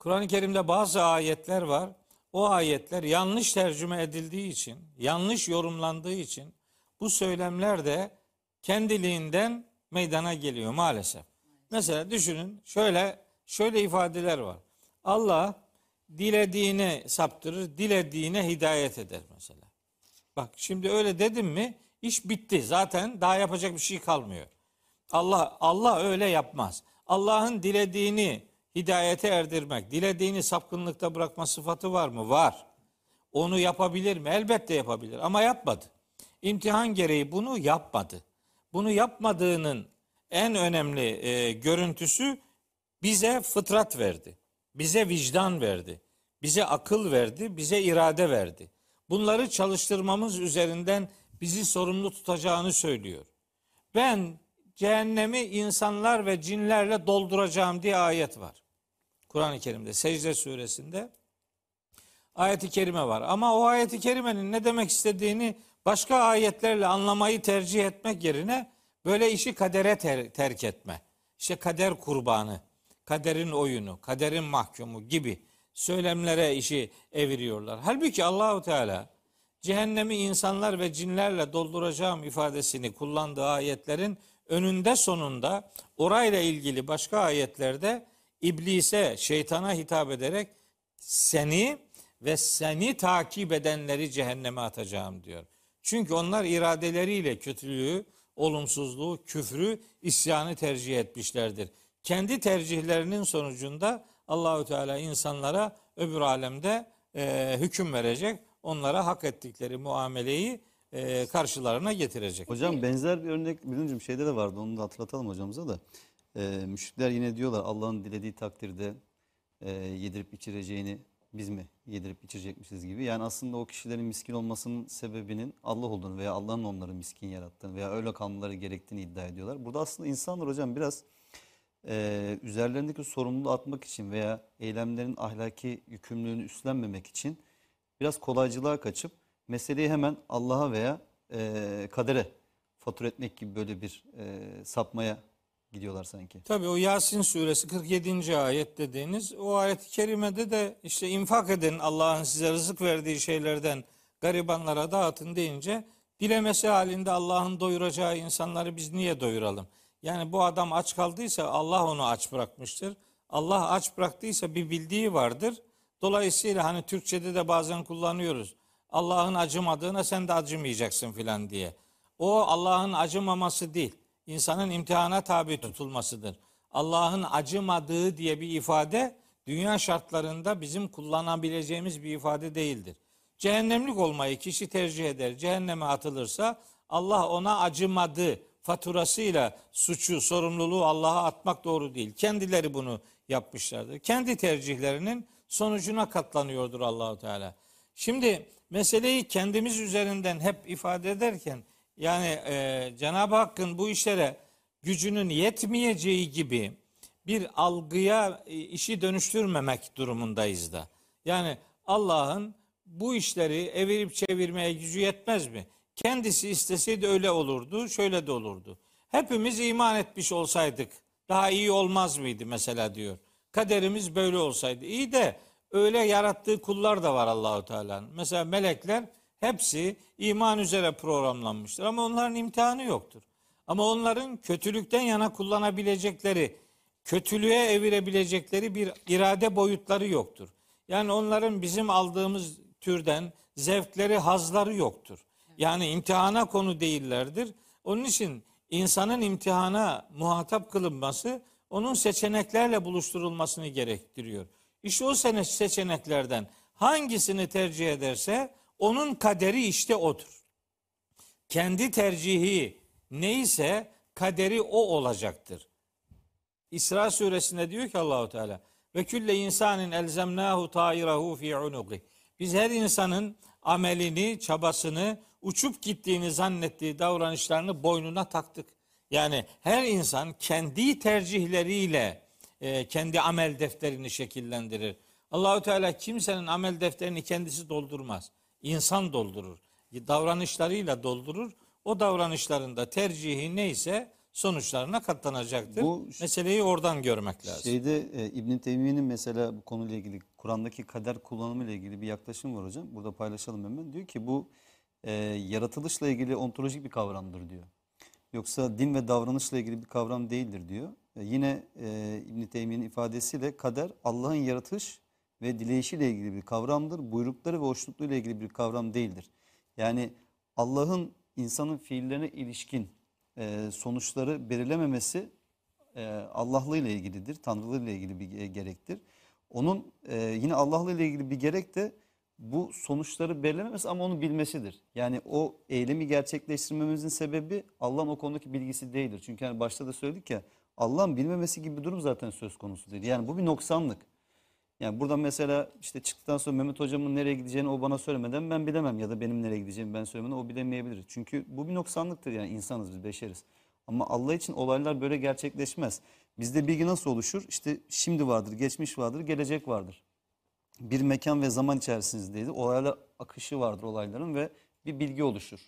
Kur'an-ı Kerim'de bazı ayetler var. O ayetler yanlış tercüme edildiği için, yanlış yorumlandığı için bu söylemler de kendiliğinden meydana geliyor maalesef. Mesela düşünün şöyle şöyle ifadeler var. Allah dilediğine saptırır, dilediğine hidayet eder mesela. Bak şimdi öyle dedim mi iş bitti. Zaten daha yapacak bir şey kalmıyor. Allah Allah öyle yapmaz. Allah'ın dilediğini hidayete erdirmek, dilediğini sapkınlıkta bırakma sıfatı var mı? Var. Onu yapabilir mi? Elbette yapabilir ama yapmadı. İmtihan gereği bunu yapmadı. Bunu yapmadığının en önemli e, görüntüsü bize fıtrat verdi. Bize vicdan verdi. Bize akıl verdi, bize irade verdi. Bunları çalıştırmamız üzerinden bizi sorumlu tutacağını söylüyor. Ben cehennemi insanlar ve cinlerle dolduracağım diye ayet var. Kur'an-ı Kerim'de Secde suresinde ayeti kerime var. Ama o ayeti kerimenin ne demek istediğini başka ayetlerle anlamayı tercih etmek yerine böyle işi kadere ter- terk etme. İşte kader kurbanı, kaderin oyunu, kaderin mahkumu gibi söylemlere işi eviriyorlar. Halbuki Allahu Teala cehennemi insanlar ve cinlerle dolduracağım ifadesini kullandığı ayetlerin önünde sonunda orayla ilgili başka ayetlerde iblise, şeytana hitap ederek seni ve seni takip edenleri cehenneme atacağım diyor. Çünkü onlar iradeleriyle kötülüğü, olumsuzluğu, küfrü, isyanı tercih etmişlerdir. Kendi tercihlerinin sonucunda Allahü Teala insanlara öbür alemde e, hüküm verecek. Onlara hak ettikleri muameleyi e, karşılarına getirecek. Hocam benzer bir örnek bilincim şeyde de vardı onu da hatırlatalım hocamıza da. Ee, müşrikler yine diyorlar Allah'ın dilediği takdirde e, yedirip içireceğini biz mi yedirip içirecekmişiz gibi. Yani aslında o kişilerin miskin olmasının sebebinin Allah olduğunu veya Allah'ın onları miskin yarattığını veya öyle kalmaları gerektiğini iddia ediyorlar. Burada aslında insanlar hocam biraz e, üzerlerindeki sorumluluğu atmak için veya eylemlerin ahlaki yükümlülüğünü üstlenmemek için biraz kolaycılığa kaçıp meseleyi hemen Allah'a veya e, kadere fatura etmek gibi böyle bir e, sapmaya gidiyorlar sanki. Tabii o Yasin suresi 47. ayet dediğiniz o ayet-i kerimede de işte infak edin Allah'ın size rızık verdiği şeylerden garibanlara dağıtın deyince dilemesi halinde Allah'ın doyuracağı insanları biz niye doyuralım? Yani bu adam aç kaldıysa Allah onu aç bırakmıştır. Allah aç bıraktıysa bir bildiği vardır. Dolayısıyla hani Türkçede de bazen kullanıyoruz. Allah'ın acımadığına sen de acımayacaksın filan diye. O Allah'ın acımaması değil. insanın imtihana tabi tutulmasıdır. Allah'ın acımadığı diye bir ifade dünya şartlarında bizim kullanabileceğimiz bir ifade değildir. Cehennemlik olmayı kişi tercih eder. Cehenneme atılırsa Allah ona acımadı faturasıyla suçu, sorumluluğu Allah'a atmak doğru değil. Kendileri bunu yapmışlardır. Kendi tercihlerinin sonucuna katlanıyordur Allahu Teala. Şimdi meseleyi kendimiz üzerinden hep ifade ederken yani e, Cenab-ı Hakk'ın bu işlere gücünün yetmeyeceği gibi bir algıya e, işi dönüştürmemek durumundayız da. Yani Allah'ın bu işleri evirip çevirmeye gücü yetmez mi? Kendisi isteseydi öyle olurdu, şöyle de olurdu. Hepimiz iman etmiş olsaydık daha iyi olmaz mıydı mesela diyor. Kaderimiz böyle olsaydı. İyi de öyle yarattığı kullar da var Allahu Teala'nın. Mesela melekler hepsi iman üzere programlanmıştır ama onların imtihanı yoktur. Ama onların kötülükten yana kullanabilecekleri, kötülüğe evirebilecekleri bir irade boyutları yoktur. Yani onların bizim aldığımız türden zevkleri, hazları yoktur. Yani imtihana konu değillerdir. Onun için insanın imtihana muhatap kılınması onun seçeneklerle buluşturulmasını gerektiriyor. İşte o sene seçeneklerden hangisini tercih ederse onun kaderi işte odur. Kendi tercihi neyse kaderi o olacaktır. İsra suresinde diyor ki Allahu Teala Ve külle insanin elzemnahu ta'irahu fi unuqi. Biz her insanın amelini, çabasını, uçup gittiğini zannettiği davranışlarını boynuna taktık. Yani her insan kendi tercihleriyle e, kendi amel defterini şekillendirir. Allahü Teala kimsenin amel defterini kendisi doldurmaz. İnsan doldurur. Davranışlarıyla doldurur. O davranışlarında tercihi neyse sonuçlarına katlanacaktır. Bu- Meseleyi oradan görmek lazım. Şeyde e, İbn Teymiye'nin mesela bu konuyla ilgili Kur'an'daki kader kullanımı ile ilgili bir yaklaşım var hocam. Burada paylaşalım hemen. Diyor ki bu e, yaratılışla ilgili ontolojik bir kavramdır diyor. Yoksa din ve davranışla ilgili bir kavram değildir diyor. E, yine e, İbn Teymiye'nin ifadesiyle kader Allah'ın yaratış ve dileyişiyle ilgili bir kavramdır. Buyrukları ve hoşnutluğuyla ilgili bir kavram değildir. Yani Allah'ın insanın fiillerine ilişkin e, sonuçları belirlememesi e, Allah'lı ile ilgilidir. Tanrılı ile ilgili bir gerektir. Onun e, yine Allah'lı ile ilgili bir gerek de bu sonuçları belirlememesi ama onu bilmesidir. Yani o eylemi gerçekleştirmemizin sebebi Allah'ın o konudaki bilgisi değildir. Çünkü hani başta da söyledik ya Allah'ın bilmemesi gibi bir durum zaten söz konusu değil. Yani bu bir noksanlık. Yani burada mesela işte çıktıktan sonra Mehmet hocamın nereye gideceğini o bana söylemeden ben bilemem ya da benim nereye gideceğimi ben söylemeden o bilemeyebilir. Çünkü bu bir noksanlıktır yani insanız biz beşeriz. Ama Allah için olaylar böyle gerçekleşmez. Bizde bilgi nasıl oluşur? İşte şimdi vardır, geçmiş vardır, gelecek vardır. Bir mekan ve zaman içerisindeyiz. Olaylar akışı vardır olayların ve bir bilgi oluşur.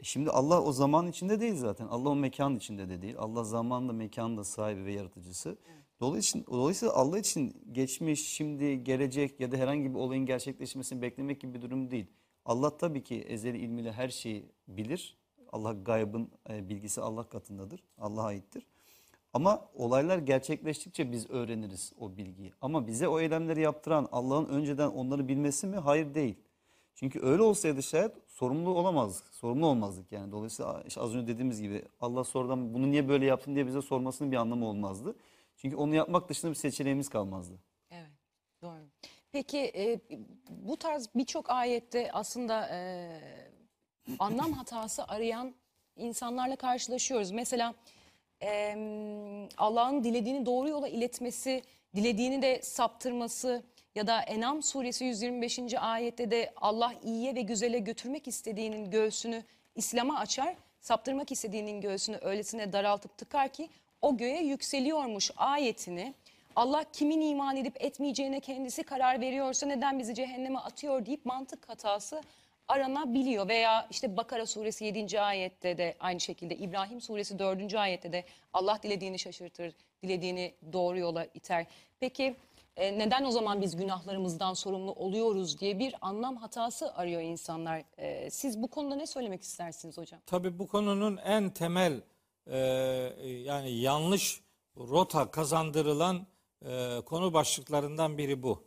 E şimdi Allah o zaman içinde değil zaten. Allah o mekan içinde de değil. Allah zaman da mekan da sahibi ve yaratıcısı. Dolayısıyla, dolayısıyla Allah için geçmiş, şimdi, gelecek ya da herhangi bir olayın gerçekleşmesini beklemek gibi bir durum değil. Allah tabii ki ezeli ilmiyle her şeyi bilir. Allah gaybın e, bilgisi Allah katındadır. Allah'a aittir. Ama olaylar gerçekleştikçe biz öğreniriz o bilgiyi. Ama bize o eylemleri yaptıran Allah'ın önceden onları bilmesi mi? Hayır değil. Çünkü öyle olsaydı şayet sorumlu olamazdık. Sorumlu olmazdık yani. Dolayısıyla işte az önce dediğimiz gibi Allah sonradan bunu niye böyle yaptın diye bize sormasının bir anlamı olmazdı. Çünkü onu yapmak dışında bir seçeneğimiz kalmazdı. Evet, doğru. Peki e, bu tarz birçok ayette aslında e, anlam hatası arayan insanlarla karşılaşıyoruz. Mesela e, Allah'ın dilediğini doğru yola iletmesi, dilediğini de saptırması ya da Enam suresi 125. ayette de Allah iyiye ve güzele götürmek istediğinin göğsünü İslam'a açar, saptırmak istediğinin göğsünü öylesine daraltıp tıkar ki o göğe yükseliyormuş ayetini Allah kimin iman edip etmeyeceğine kendisi karar veriyorsa neden bizi cehenneme atıyor deyip mantık hatası aranabiliyor. Veya işte Bakara suresi 7. ayette de aynı şekilde İbrahim suresi 4. ayette de Allah dilediğini şaşırtır, dilediğini doğru yola iter. Peki e, neden o zaman biz günahlarımızdan sorumlu oluyoruz diye bir anlam hatası arıyor insanlar. E, siz bu konuda ne söylemek istersiniz hocam? Tabii bu konunun en temel e, yani yanlış rota kazandırılan e, konu başlıklarından biri bu.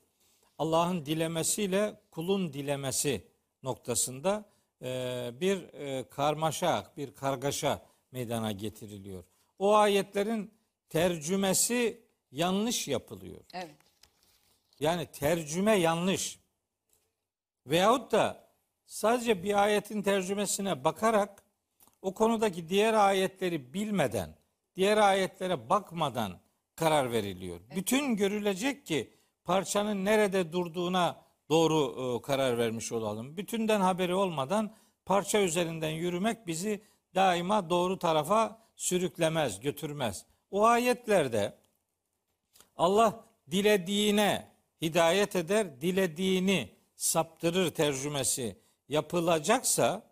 Allah'ın dilemesiyle kulun dilemesi noktasında e, bir e, karmaşa, bir kargaşa meydana getiriliyor. O ayetlerin tercümesi yanlış yapılıyor. Evet. Yani tercüme yanlış. Veyahut da sadece bir ayetin tercümesine bakarak o konudaki diğer ayetleri bilmeden, diğer ayetlere bakmadan karar veriliyor. Bütün görülecek ki parçanın nerede durduğuna doğru e, karar vermiş olalım. Bütünden haberi olmadan parça üzerinden yürümek bizi daima doğru tarafa sürüklemez, götürmez. O ayetlerde Allah dilediğine hidayet eder, dilediğini saptırır tercümesi yapılacaksa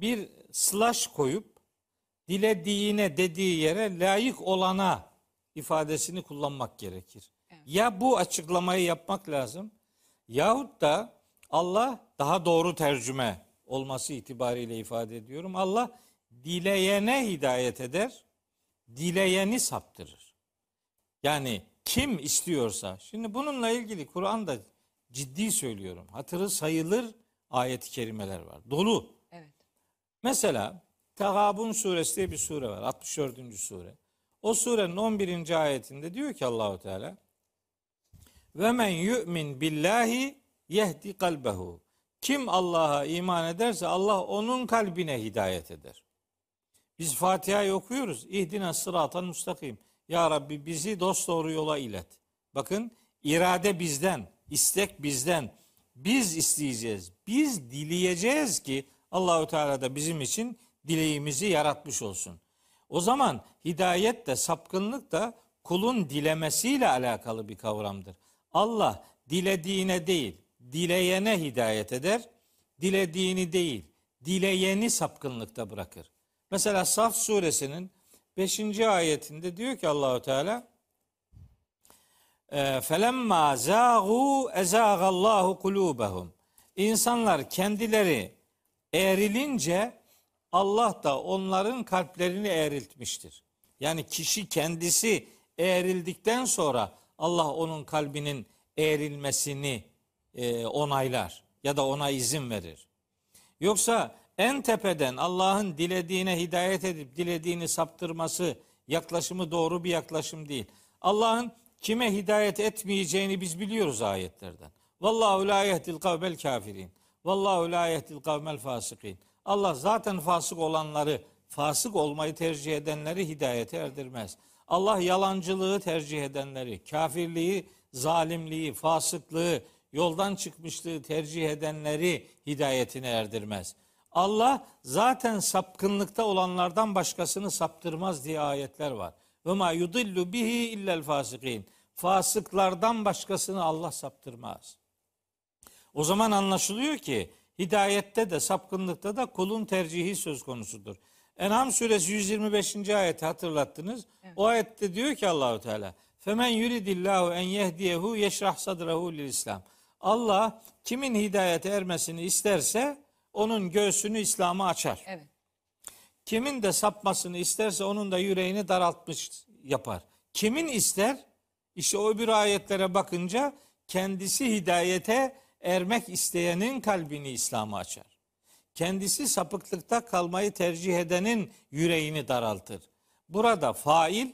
bir slash koyup dilediğine dediği yere layık olana ifadesini kullanmak gerekir. Ya bu açıklamayı yapmak lazım yahut da Allah daha doğru tercüme olması itibariyle ifade ediyorum. Allah dileyene hidayet eder, dileyeni saptırır. Yani kim istiyorsa. Şimdi bununla ilgili Kur'an'da ciddi söylüyorum. Hatırı sayılır ayet-i kerimeler var. Dolu. Evet. Mesela Tegabun suresi diye bir sure var. 64. sure. O surenin 11. ayetinde diyor ki Allahu Teala ve men yu'min billahi yehdi kalbehu. Kim Allah'a iman ederse Allah onun kalbine hidayet eder. Biz Fatiha'yı okuyoruz. İhdina sıratan müstakim. Ya Rabbi bizi dost doğru yola ilet. Bakın irade bizden, istek bizden. Biz isteyeceğiz. Biz dileyeceğiz ki Allahu Teala da bizim için dileğimizi yaratmış olsun. O zaman hidayet de sapkınlık da kulun dilemesiyle alakalı bir kavramdır. Allah dilediğine değil, dileyene hidayet eder. Dilediğini değil, dileyeni sapkınlıkta bırakır. Mesela Saf suresinin 5. ayetinde diyor ki Allahu Teala felemma zâgû ezâgallâhu kulûbehum. İnsanlar kendileri eğrilince Allah da onların kalplerini eğriltmiştir. Yani kişi kendisi eğrildikten sonra Allah onun kalbinin eğrilmesini e, onaylar ya da ona izin verir. Yoksa en tepeden Allah'ın dilediğine hidayet edip dilediğini saptırması yaklaşımı doğru bir yaklaşım değil. Allah'ın kime hidayet etmeyeceğini biz biliyoruz ayetlerden. Vallahu la yehdil kavmel kafirin. Vallahu la yehdil kavmel fasikin. Allah zaten fasık olanları, fasık olmayı tercih edenleri hidayete erdirmez. Allah yalancılığı tercih edenleri, kafirliği, zalimliği, fasıklığı, yoldan çıkmışlığı tercih edenleri hidayetine erdirmez. Allah zaten sapkınlıkta olanlardan başkasını saptırmaz diye ayetler var. Ve ma yudillu bihi illel fasikin. Fasıklardan başkasını Allah saptırmaz. O zaman anlaşılıyor ki hidayette de sapkınlıkta da kulun tercihi söz konusudur. En'am suresi 125. ayeti hatırlattınız. O ayette diyor ki Allahu Teala: "Femen yuridillahu en yehdiyehu yeşrah sadrahu lil İslam." Allah kimin hidayete ermesini isterse onun göğsünü İslam'a açar. Evet. Kimin de sapmasını isterse onun da yüreğini daraltmış yapar. Kimin ister? İşte o bir ayetlere bakınca kendisi hidayete ermek isteyenin kalbini İslam'a açar. Kendisi sapıklıkta kalmayı tercih edenin yüreğini daraltır. Burada fail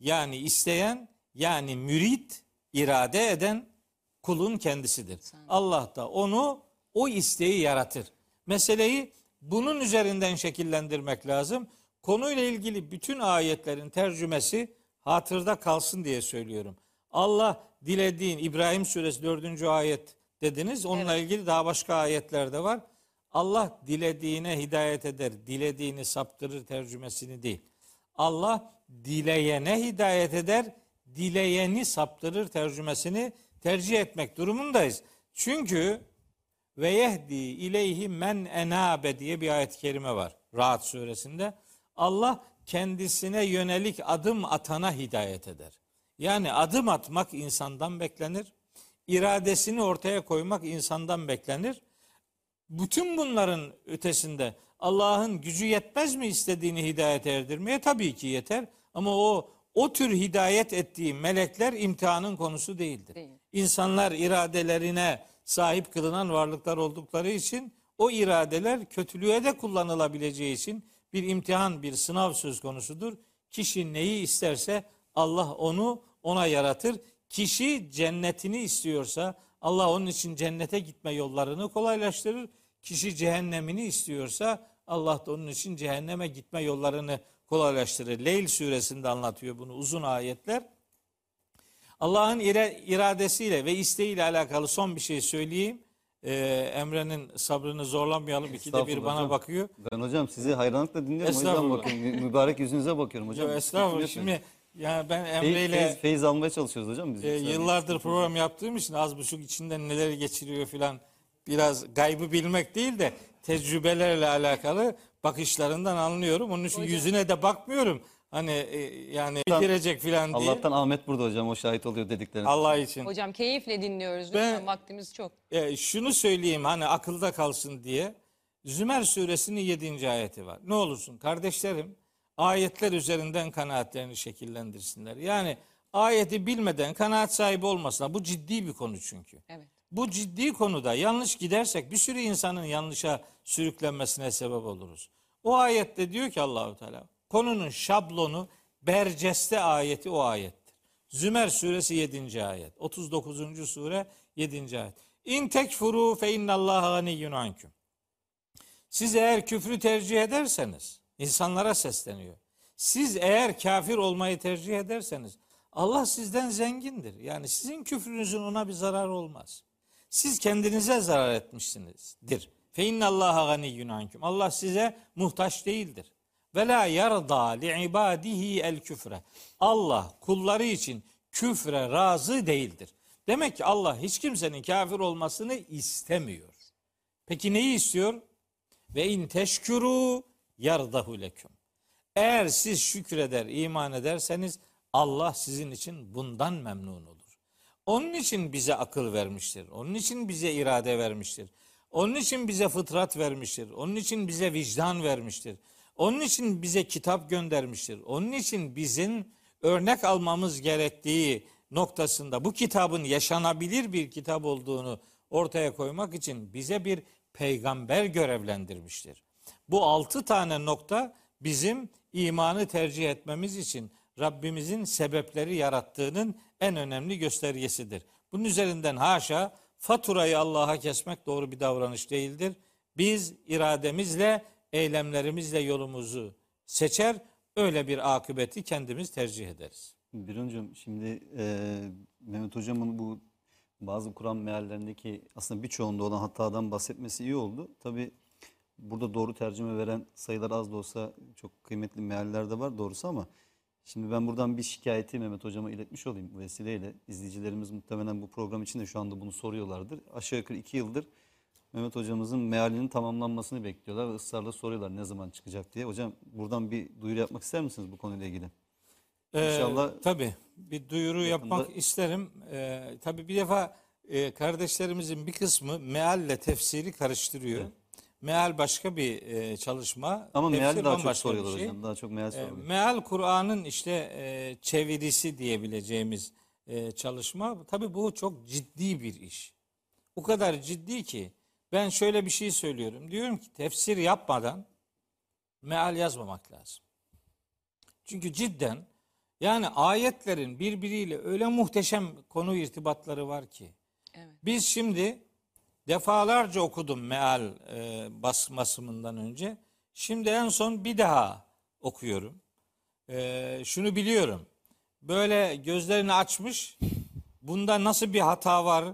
yani isteyen yani mürit irade eden kulun kendisidir. Allah da onu o isteği yaratır. Meseleyi bunun üzerinden şekillendirmek lazım. Konuyla ilgili bütün ayetlerin tercümesi hatırda kalsın diye söylüyorum. Allah dilediğin İbrahim suresi 4. ayet dediniz. Onunla ilgili daha başka ayetler de var. Allah dilediğine hidayet eder, dilediğini saptırır tercümesini değil. Allah dileyene hidayet eder, dileyeni saptırır tercümesini tercih etmek durumundayız. Çünkü ve yehdi ileyhi men enabe diye bir ayet-i kerime var. Rahat suresinde. Allah kendisine yönelik adım atana hidayet eder. Yani adım atmak insandan beklenir. İradesini ortaya koymak insandan beklenir. Bütün bunların ötesinde Allah'ın gücü yetmez mi istediğini hidayet erdirmeye? Tabii ki yeter. Ama o o tür hidayet ettiği melekler imtihanın konusu değildir. Değil. İnsanlar iradelerine sahip kılınan varlıklar oldukları için o iradeler kötülüğe de kullanılabileceği için bir imtihan, bir sınav söz konusudur. Kişi neyi isterse Allah onu ona yaratır. Kişi cennetini istiyorsa Allah onun için cennete gitme yollarını kolaylaştırır. Kişi cehennemini istiyorsa Allah da onun için cehenneme gitme yollarını kolaylaştırır. Leyl suresinde anlatıyor bunu uzun ayetler. Allah'ın ira- iradesiyle ve isteğiyle alakalı son bir şey söyleyeyim. Ee, Emre'nin sabrını zorlamayalım. İkide bir Estağfurullah bana hocam. bakıyor. Ben hocam sizi hayranlıkla dinliyorum. O yüzden bakıyorum. Mübarek yüzünüze bakıyorum hocam. Yo, estağfurullah. Şimdi yani ben Emre ile feyiz, feyiz almaya çalışıyoruz hocam biz. e, yıllardır program yaptığım için az buçuk içinden neler geçiriyor filan biraz gaybı bilmek değil de tecrübelerle alakalı bakışlarından anlıyorum. Onun için yüzüne de bakmıyorum. Hani e, yani girecek filan diye. Allah'tan Ahmet burada hocam o şahit oluyor dediklerine. Allah için. Hocam keyifle dinliyoruz. Ben- vaktimiz çok. E, şunu söyleyeyim hani akılda kalsın diye. Zümer suresinin 7. ayeti var. Ne olursun kardeşlerim ayetler üzerinden kanaatlerini şekillendirsinler. Yani ayeti bilmeden kanaat sahibi olmasına bu ciddi bir konu çünkü. Evet. Bu ciddi konuda yanlış gidersek bir sürü insanın yanlışa sürüklenmesine sebep oluruz. O ayette diyor ki Allahu Teala konunun şablonu Berceste ayeti o ayettir. Zümer suresi 7. ayet. 39. sure 7. ayet. İn tekfuru fe innallaha ganiyyun ankum. Siz eğer küfrü tercih ederseniz insanlara sesleniyor. Siz eğer kafir olmayı tercih ederseniz Allah sizden zengindir. Yani sizin küfrünüzün ona bir zararı olmaz. Siz kendinize zarar etmişsinizdir. Fe innallaha ganiyyun ankum. Allah size muhtaç değildir. Ve la yarda li ibadihi el küfre. Allah kulları için küfre razı değildir. Demek ki Allah hiç kimsenin kafir olmasını istemiyor. Peki neyi istiyor? Ve in teşkuru yardahu leküm. Eğer siz şükreder, iman ederseniz Allah sizin için bundan memnun olur. Onun için bize akıl vermiştir. Onun için bize irade vermiştir. Onun için bize fıtrat vermiştir. Onun için bize vicdan vermiştir. Onun için bize kitap göndermiştir. Onun için bizim örnek almamız gerektiği noktasında bu kitabın yaşanabilir bir kitap olduğunu ortaya koymak için bize bir peygamber görevlendirmiştir. Bu altı tane nokta bizim imanı tercih etmemiz için Rabbimizin sebepleri yarattığının en önemli göstergesidir. Bunun üzerinden haşa faturayı Allah'a kesmek doğru bir davranış değildir. Biz irademizle, eylemlerimizle yolumuzu seçer, öyle bir akıbeti kendimiz tercih ederiz. Bir öncüm şimdi e, Mehmet Hocam'ın bu bazı Kur'an meallerindeki aslında birçoğunda olan hatadan bahsetmesi iyi oldu. Tabi burada doğru tercüme veren sayılar az da olsa çok kıymetli mealler de var doğrusu ama şimdi ben buradan bir şikayeti Mehmet Hocam'a iletmiş olayım bu vesileyle. İzleyicilerimiz muhtemelen bu program için de şu anda bunu soruyorlardır. Aşağı yukarı iki yıldır Mehmet Hocamızın mealinin tamamlanmasını bekliyorlar ve ısrarla soruyorlar ne zaman çıkacak diye. Hocam buradan bir duyuru yapmak ister misiniz bu konuyla ilgili? İnşallah- Ee, tabii bir duyuru Yakında- yapmak isterim. Ee, tabii bir defa e, kardeşlerimizin bir kısmı mealle tefsiri karıştırıyor. Meal başka bir e, çalışma. Ama tefsir meali daha çok soruyorlar şey. hocam. Daha çok meal E, soruyor. meal Kur'an'ın işte e, çevirisi diyebileceğimiz e, çalışma. Tabii bu çok ciddi bir iş. O kadar ciddi ki ben şöyle bir şey söylüyorum. Diyorum ki tefsir yapmadan meal yazmamak lazım. Çünkü cidden yani ayetlerin birbiriyle öyle muhteşem konu irtibatları var ki. Evet. Biz şimdi defalarca okudum meal e, basmasımından önce. Şimdi en son bir daha okuyorum. E, şunu biliyorum. Böyle gözlerini açmış. Bunda nasıl bir hata var?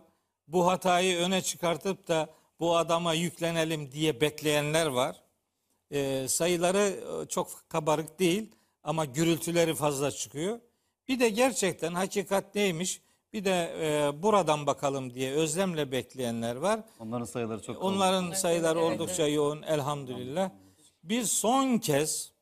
Bu hatayı öne çıkartıp da bu adama yüklenelim diye bekleyenler var. E, sayıları çok kabarık değil ama gürültüleri fazla çıkıyor. Bir de gerçekten hakikat neymiş? Bir de e, buradan bakalım diye özlemle bekleyenler var. Onların sayıları çok Onların sayıları evet, oldukça yoğun elhamdülillah. Biz son kez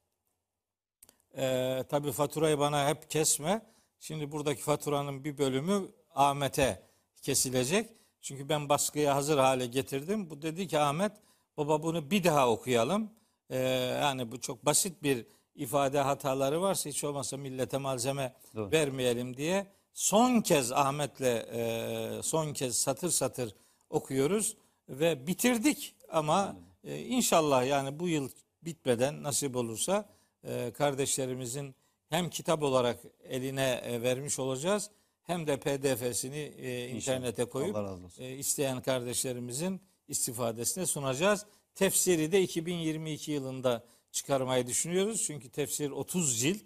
e, tabi faturayı bana hep kesme. Şimdi buradaki faturanın bir bölümü Ahmet'e kesilecek. Çünkü ben baskıya hazır hale getirdim. Bu dedi ki Ahmet baba bunu bir daha okuyalım. E, yani bu çok basit bir ifade hataları varsa hiç olmazsa millete malzeme Doğru. vermeyelim diye son kez Ahmet'le e, son kez satır satır okuyoruz ve bitirdik ama e, inşallah yani bu yıl bitmeden nasip olursa e, kardeşlerimizin hem kitap olarak eline e, vermiş olacağız hem de PDF'sini e, internete koyup e, isteyen kardeşlerimizin istifadesine sunacağız. Tefsiri de 2022 yılında çıkarmayı düşünüyoruz. Çünkü tefsir 30 cilt.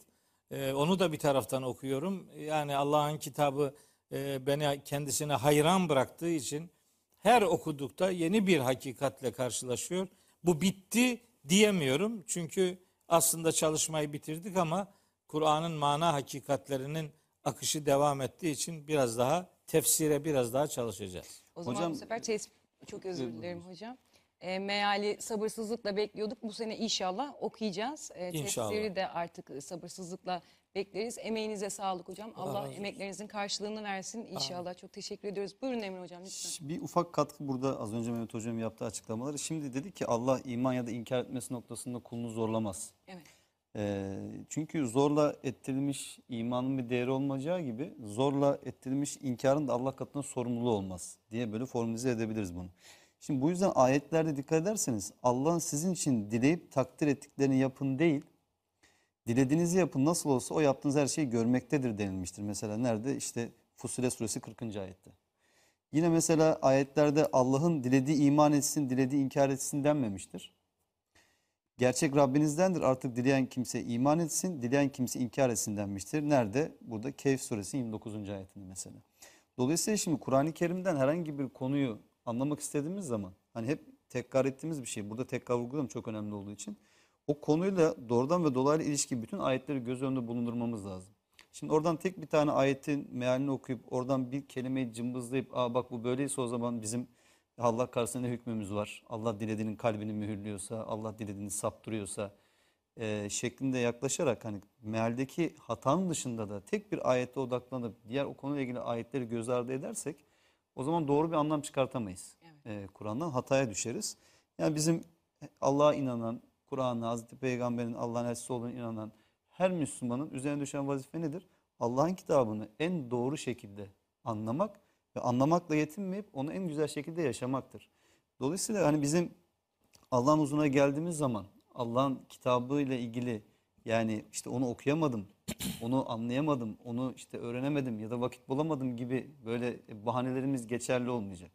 Ee, onu da bir taraftan okuyorum. Yani Allah'ın kitabı e, beni kendisine hayran bıraktığı için her okudukta yeni bir hakikatle karşılaşıyor. Bu bitti diyemiyorum. Çünkü aslında çalışmayı bitirdik ama Kur'an'ın mana hakikatlerinin akışı devam ettiği için biraz daha tefsire biraz daha çalışacağız. O zaman Hocam- bu sefer tespit çok özür dilerim hocam. E, meali sabırsızlıkla bekliyorduk. Bu sene inşallah okuyacağız. E, İnşallah. Tefsiri de artık sabırsızlıkla bekleriz. Emeğinize sağlık hocam. Allah, olsun. emeklerinizin karşılığını versin. İnşallah çok teşekkür ediyoruz. Buyurun Emre hocam lütfen. Bir ufak katkı burada az önce Mehmet Hocam yaptığı açıklamaları. Şimdi dedi ki Allah iman ya da inkar etmesi noktasında kulunu zorlamaz. Evet. Ee, çünkü zorla ettirilmiş imanın bir değeri olmayacağı gibi zorla ettirilmiş inkarın da Allah katında sorumluluğu olmaz diye böyle formülize edebiliriz bunu. Şimdi bu yüzden ayetlerde dikkat ederseniz Allah'ın sizin için dileyip takdir ettiklerini yapın değil, dilediğinizi yapın nasıl olsa o yaptığınız her şeyi görmektedir denilmiştir. Mesela nerede? İşte Fussilet suresi 40. ayette. Yine mesela ayetlerde Allah'ın dilediği iman etsin, dilediği inkar etsin denmemiştir. Gerçek Rabbinizdendir. Artık dileyen kimse iman etsin, dileyen kimse inkar etsin denmiştir. Nerede? Burada Kehf suresi 29. ayetinde mesela. Dolayısıyla şimdi Kur'an-ı Kerim'den herhangi bir konuyu anlamak istediğimiz zaman hani hep tekrar ettiğimiz bir şey. Burada tekrar vurgulam çok önemli olduğu için. O konuyla doğrudan ve dolaylı ilişki bütün ayetleri göz önünde bulundurmamız lazım. Şimdi oradan tek bir tane ayetin mealini okuyup oradan bir kelimeyi cımbızlayıp Aa bak bu böyleyse o zaman bizim Allah karşısında ne hükmümüz var? Allah dilediğinin kalbini mühürlüyorsa, Allah dilediğini saptırıyorsa e, şeklinde yaklaşarak hani mealdeki hatanın dışında da tek bir ayette odaklanıp diğer o konuyla ilgili ayetleri göz ardı edersek o zaman doğru bir anlam çıkartamayız. E, Kur'an'dan hataya düşeriz. Yani bizim Allah'a inanan, Kur'an'a, Hazreti Peygamber'in Allah'ın elçisi olduğuna inanan her Müslümanın üzerine düşen vazife nedir? Allah'ın kitabını en doğru şekilde anlamak ve anlamakla yetinmeyip onu en güzel şekilde yaşamaktır. Dolayısıyla hani bizim Allah'ın huzuruna geldiğimiz zaman Allah'ın kitabı ile ilgili yani işte onu okuyamadım, onu anlayamadım, onu işte öğrenemedim ya da vakit bulamadım gibi böyle bahanelerimiz geçerli olmayacak.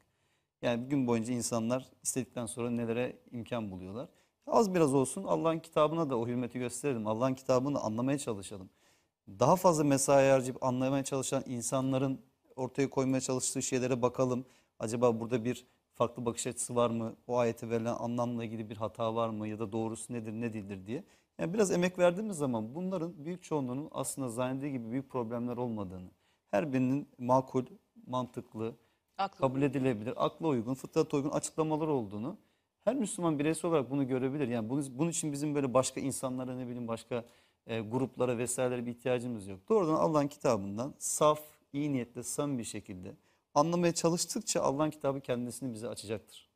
Yani bir gün boyunca insanlar istedikten sonra nelere imkan buluyorlar. Az biraz olsun Allah'ın kitabına da o hürmeti gösterelim. Allah'ın kitabını anlamaya çalışalım. Daha fazla mesai harcayıp anlamaya çalışan insanların ortaya koymaya çalıştığı şeylere bakalım. Acaba burada bir farklı bakış açısı var mı? O ayete verilen anlamla ilgili bir hata var mı? Ya da doğrusu nedir, ne değildir diye. Yani biraz emek verdiğimiz zaman bunların büyük çoğunluğunun aslında zannedildiği gibi büyük problemler olmadığını, her birinin makul, mantıklı, Aklı kabul edilebilir, akla uygun, fıtrata uygun açıklamalar olduğunu her Müslüman bireysel olarak bunu görebilir. Yani bunun, bunun için bizim böyle başka insanlara ne bileyim başka e, gruplara vesairelere bir ihtiyacımız yok. Doğrudan Allah'ın kitabından saf, iyi niyetle, samimi bir şekilde anlamaya çalıştıkça Allah'ın kitabı kendisini bize açacaktır.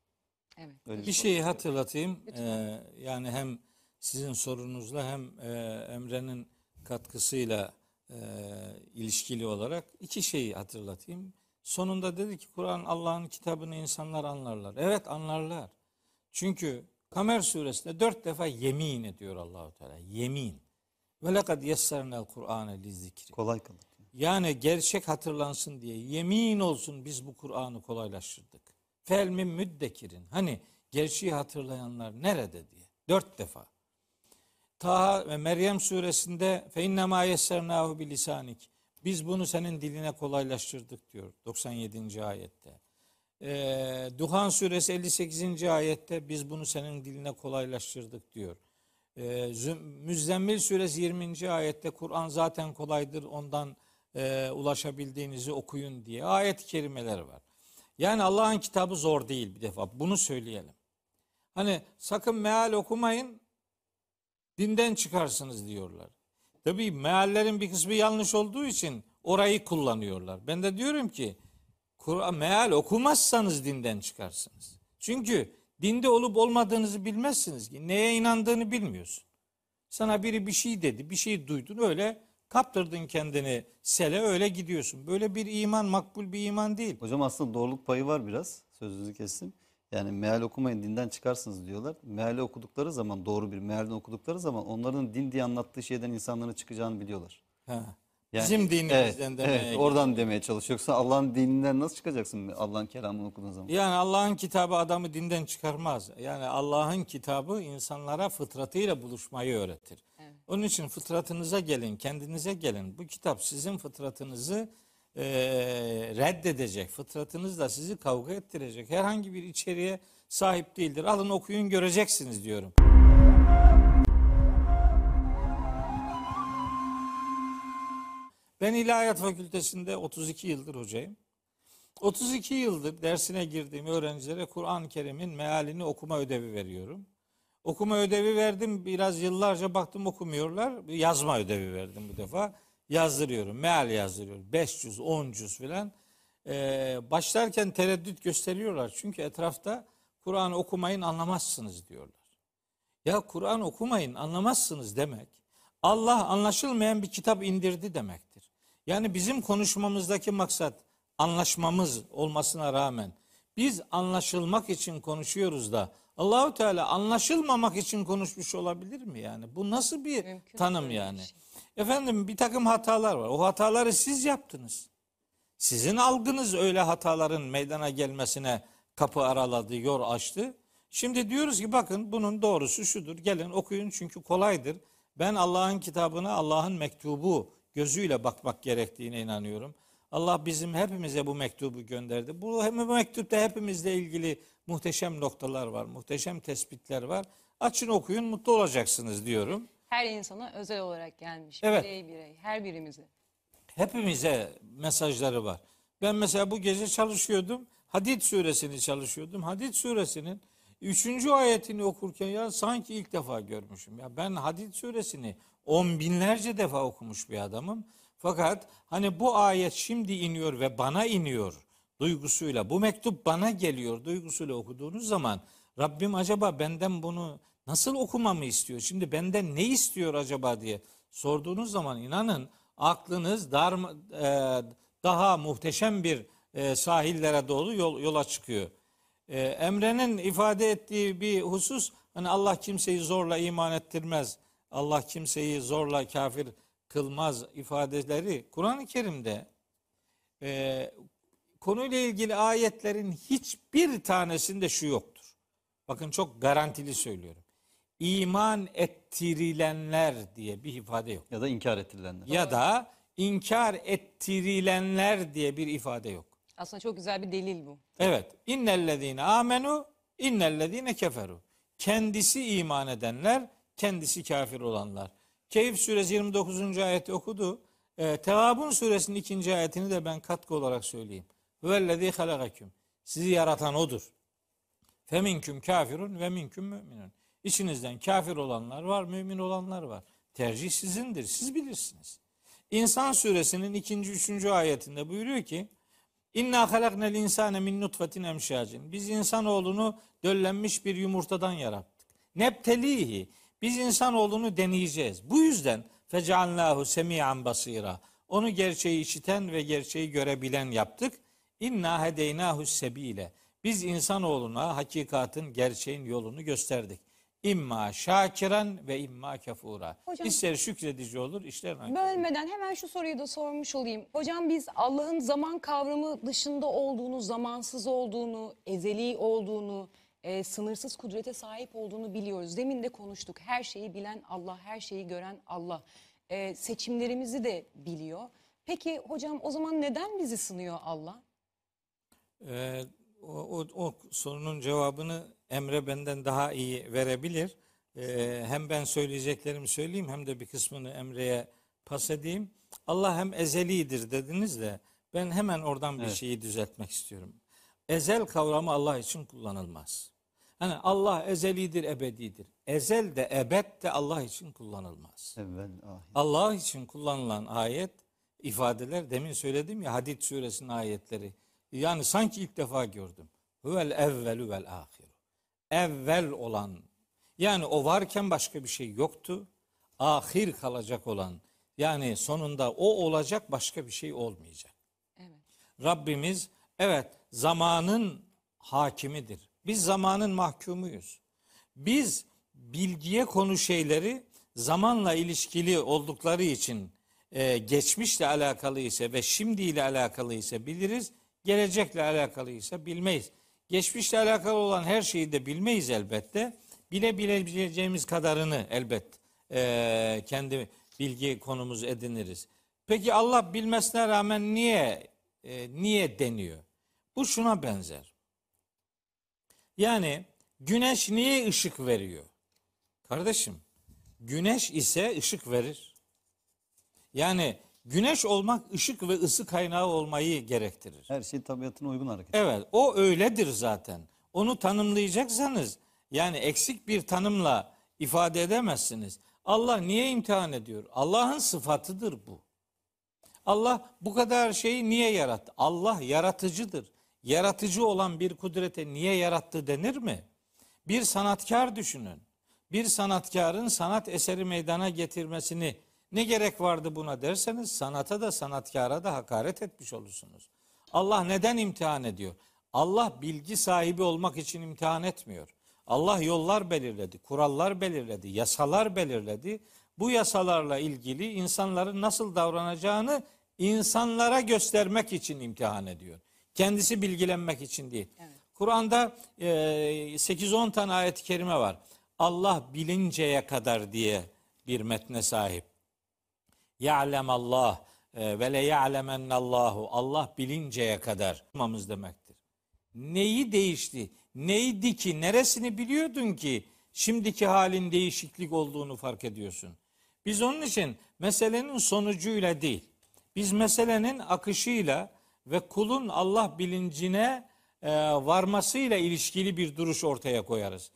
Evet. Öyle Bir şeyi hatırlatayım. Ee, yani hem sizin sorunuzla hem e, Emre'nin katkısıyla e, ilişkili olarak iki şeyi hatırlatayım. Sonunda dedi ki Kur'an Allah'ın kitabını insanlar anlarlar. Evet anlarlar. Çünkü Kamer suresinde dört defa yemin ediyor Allahu Teala. Yemin. Ve lekad yessernel Kur'ane lizikri. Kolay kalır. Yani gerçek hatırlansın diye yemin olsun biz bu Kur'an'ı kolaylaştırdık. Felmin müddekirin. Hani gerçeği hatırlayanlar nerede diye. Dört defa. Taha ve Meryem suresinde fe innemâ yessernahu bilisanik. Biz bunu senin diline kolaylaştırdık diyor 97. ayette. Ee, Duhan suresi 58. ayette biz bunu senin diline kolaylaştırdık diyor. Zü- Müzzemmil suresi 20. ayette Kur'an zaten kolaydır ondan e, ulaşabildiğinizi okuyun diye ayet-i kerimeler var. Yani Allah'ın kitabı zor değil bir defa bunu söyleyelim. Hani sakın meal okumayın dinden çıkarsınız diyorlar. Tabii meallerin bir kısmı yanlış olduğu için orayı kullanıyorlar. Ben de diyorum ki Kur'an meal okumazsanız dinden çıkarsınız. Çünkü dinde olup olmadığınızı bilmezsiniz ki. Neye inandığını bilmiyorsun. Sana biri bir şey dedi, bir şey duydun öyle kaptırdın kendini sele öyle gidiyorsun. Böyle bir iman makbul bir iman değil. Hocam aslında doğruluk payı var biraz. Sözünüzü kestim. Yani meal okumayın dinden çıkarsınız diyorlar. Meali okudukları zaman doğru bir mealden okudukları zaman onların din diye anlattığı şeyden insanların çıkacağını biliyorlar. Ha. Yani- Bizim dinimizden evet, demeye evet, oradan demeye çalışıyor. Yoksa Allah'ın dininden nasıl çıkacaksın Allah'ın kelamını okuduğun zaman? Yani Allah'ın kitabı adamı dinden çıkarmaz. Yani Allah'ın kitabı insanlara fıtratıyla buluşmayı öğretir. Onun için fıtratınıza gelin, kendinize gelin. Bu kitap sizin fıtratınızı eee, reddedecek. Fıtratınız da sizi kavga ettirecek. Herhangi bir içeriğe sahip değildir. Alın okuyun göreceksiniz diyorum. Ben İlahiyat Fakültesi'nde 32 yıldır hocayım. 32 yıldır dersine girdiğim öğrencilere Kur'an-ı Kerim'in mealini okuma ödevi veriyorum. Okuma ödevi verdim. Biraz yıllarca baktım okumuyorlar. Yazma ödevi verdim bu defa. Yazdırıyorum. Meal yazdırıyorum. 500, 10 cüz filan. Ee, başlarken tereddüt gösteriyorlar. Çünkü etrafta Kur'an okumayın anlamazsınız diyorlar. Ya Kur'an okumayın anlamazsınız demek. Allah anlaşılmayan bir kitap indirdi demektir. Yani bizim konuşmamızdaki maksat anlaşmamız olmasına rağmen biz anlaşılmak için konuşuyoruz da Allahu Teala anlaşılmamak için konuşmuş olabilir mi yani? Bu nasıl bir Mümkün tanım yani? şey. Efendim bir takım hatalar var. O hataları siz yaptınız. Sizin algınız öyle hataların meydana gelmesine kapı araladı, yol açtı. Şimdi diyoruz ki bakın bunun doğrusu şudur. Gelin okuyun çünkü kolaydır. Ben Allah'ın kitabına Allah'ın mektubu gözüyle bakmak gerektiğine inanıyorum. Allah bizim hepimize bu mektubu gönderdi. Bu, bu mektupta hepimizle ilgili muhteşem noktalar var, muhteşem tespitler var. Açın okuyun mutlu olacaksınız diyorum. Her insana özel olarak gelmiş. Evet. Birey birey. Her birimize. hepimize mesajları var. Ben mesela bu gece çalışıyordum. Hadid suresini çalışıyordum. Hadid suresinin 3. ayetini okurken ya sanki ilk defa görmüşüm. Ya ben Hadid suresini on binlerce defa okumuş bir adamım. Fakat hani bu ayet şimdi iniyor ve bana iniyor duygusuyla. Bu mektup bana geliyor duygusuyla okuduğunuz zaman Rabbim acaba benden bunu nasıl okumamı istiyor? Şimdi benden ne istiyor acaba diye sorduğunuz zaman inanın aklınız dar, e, daha muhteşem bir e, sahillere doğru yol, yola çıkıyor. E, Emre'nin ifade ettiği bir husus hani Allah kimseyi zorla iman ettirmez. Allah kimseyi zorla kafir kılmaz ifadeleri Kur'an-ı Kerim'de e, konuyla ilgili ayetlerin hiçbir tanesinde şu yoktur. Bakın çok garantili söylüyorum. İman ettirilenler diye bir ifade yok. Ya da inkar ettirilenler. Ya da inkar ettirilenler diye bir ifade yok. Aslında çok güzel bir delil bu. Evet. İnnellezine amenu, innellezine keferu. Kendisi iman edenler, kendisi kafir olanlar. Keyif suresi 29. ayeti okudu. E, Tevabun suresinin ikinci ayetini de ben katkı olarak söyleyeyim. Huvellezî halagaküm. Sizi yaratan odur. Feminküm kafirun ve minküm müminun. İçinizden kafir olanlar var, mümin olanlar var. Tercih sizindir, siz bilirsiniz. İnsan suresinin ikinci, üçüncü ayetinde buyuruyor ki, İnna halaknel insane min nutfetin emşacin. Biz insanoğlunu döllenmiş bir yumurtadan yarattık. Nebtelihi. Biz insanoğlunu deneyeceğiz. Bu yüzden fecealnahu semi'an basira. Onu gerçeği işiten ve gerçeği görebilen yaptık. İnna hedeynahu sebile. Biz insanoğluna hakikatin, gerçeğin yolunu gösterdik. İmma şakiren ve imma kefura. Hocam- İster şükredici olur, ister nankör. Bölmeden hemen şu soruyu da sormuş olayım. Hocam biz Allah'ın zaman kavramı dışında olduğunu, zamansız olduğunu, ezeli olduğunu, e, sınırsız kudrete sahip olduğunu biliyoruz. Demin de konuştuk. Her şeyi bilen Allah, her şeyi gören Allah. E, seçimlerimizi de biliyor. Peki hocam o zaman neden bizi sınıyor Allah? Ee, o, o, o sorunun cevabını Emre benden daha iyi verebilir. Ee, hem ben söyleyeceklerimi söyleyeyim hem de bir kısmını Emre'ye pas edeyim. Allah hem ezelidir dediniz de ben hemen oradan bir Evet. şeyi düzeltmek istiyorum. Ezel kavramı Allah için kullanılmaz. Hani Allah ezelidir, ebedidir. Ezel de ebed de Allah için kullanılmaz. Evvel ahir. Allah için kullanılan ayet ifadeler demin söyledim ya Hadid suresinin ayetleri. Yani sanki ilk defa gördüm. Huvel evvelü vel ahiru. Evvel olan yani o varken başka bir şey yoktu. Ahir kalacak olan yani sonunda o olacak başka bir şey olmayacak. Evet. Rabbimiz evet zamanın hakimidir. Biz zamanın mahkumuyuz. Biz bilgiye konu şeyleri zamanla ilişkili oldukları için e, geçmişle alakalı ise ve şimdiyle alakalı ise biliriz. Gelecekle alakalı ise bilmeyiz. Geçmişle alakalı olan her şeyi de bilmeyiz elbette. Bilebileceğimiz kadarını elbet e, kendi bilgi konumuz ediniriz. Peki Allah bilmesine rağmen niye e, niye deniyor? Bu şuna benzer. Yani güneş niye ışık veriyor? Kardeşim, güneş ise ışık verir. Yani güneş olmak ışık ve ısı kaynağı olmayı gerektirir. Her şey tabiatına uygun hareket. Evet, o öyledir zaten. Onu tanımlayacaksanız yani eksik bir tanımla ifade edemezsiniz. Allah niye imtihan ediyor? Allah'ın sıfatıdır bu. Allah bu kadar şeyi niye yarattı? Allah yaratıcıdır. Yaratıcı olan bir kudrete niye yarattı denir mi? Bir sanatkar düşünün. Bir sanatkarın sanat eseri meydana getirmesini ne gerek vardı buna derseniz sanata da sanatkara da hakaret etmiş olursunuz. Allah neden imtihan ediyor? Allah bilgi sahibi olmak için imtihan etmiyor. Allah yollar belirledi, kurallar belirledi, yasalar belirledi. Bu yasalarla ilgili insanların nasıl davranacağını insanlara göstermek için imtihan ediyor. Kendisi bilgilenmek için değil. Kur'an'da e, 8-10 tane ayet-i kerime var. Allah bilinceye kadar diye bir metne sahip. Ya'lem Allah e, ve le ya'lemennallahu. Allah bilinceye kadar olmamız demektir. Neyi değişti? Neydi ki? Neresini biliyordun ki şimdiki halin değişiklik olduğunu fark ediyorsun? Biz onun için meselenin sonucuyla değil, biz meselenin akışıyla ve kulun Allah bilincine e, varmasıyla ilişkili bir duruş ortaya koyarız.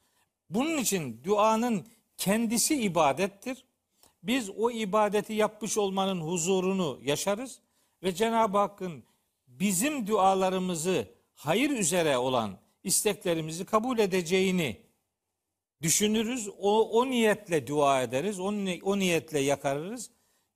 Bunun için duanın kendisi ibadettir. Biz o ibadeti yapmış olmanın huzurunu yaşarız ve Cenab-ı Hakk'ın bizim dualarımızı hayır üzere olan isteklerimizi kabul edeceğini düşünürüz. O, o niyetle dua ederiz. O, o niyetle yakarırız.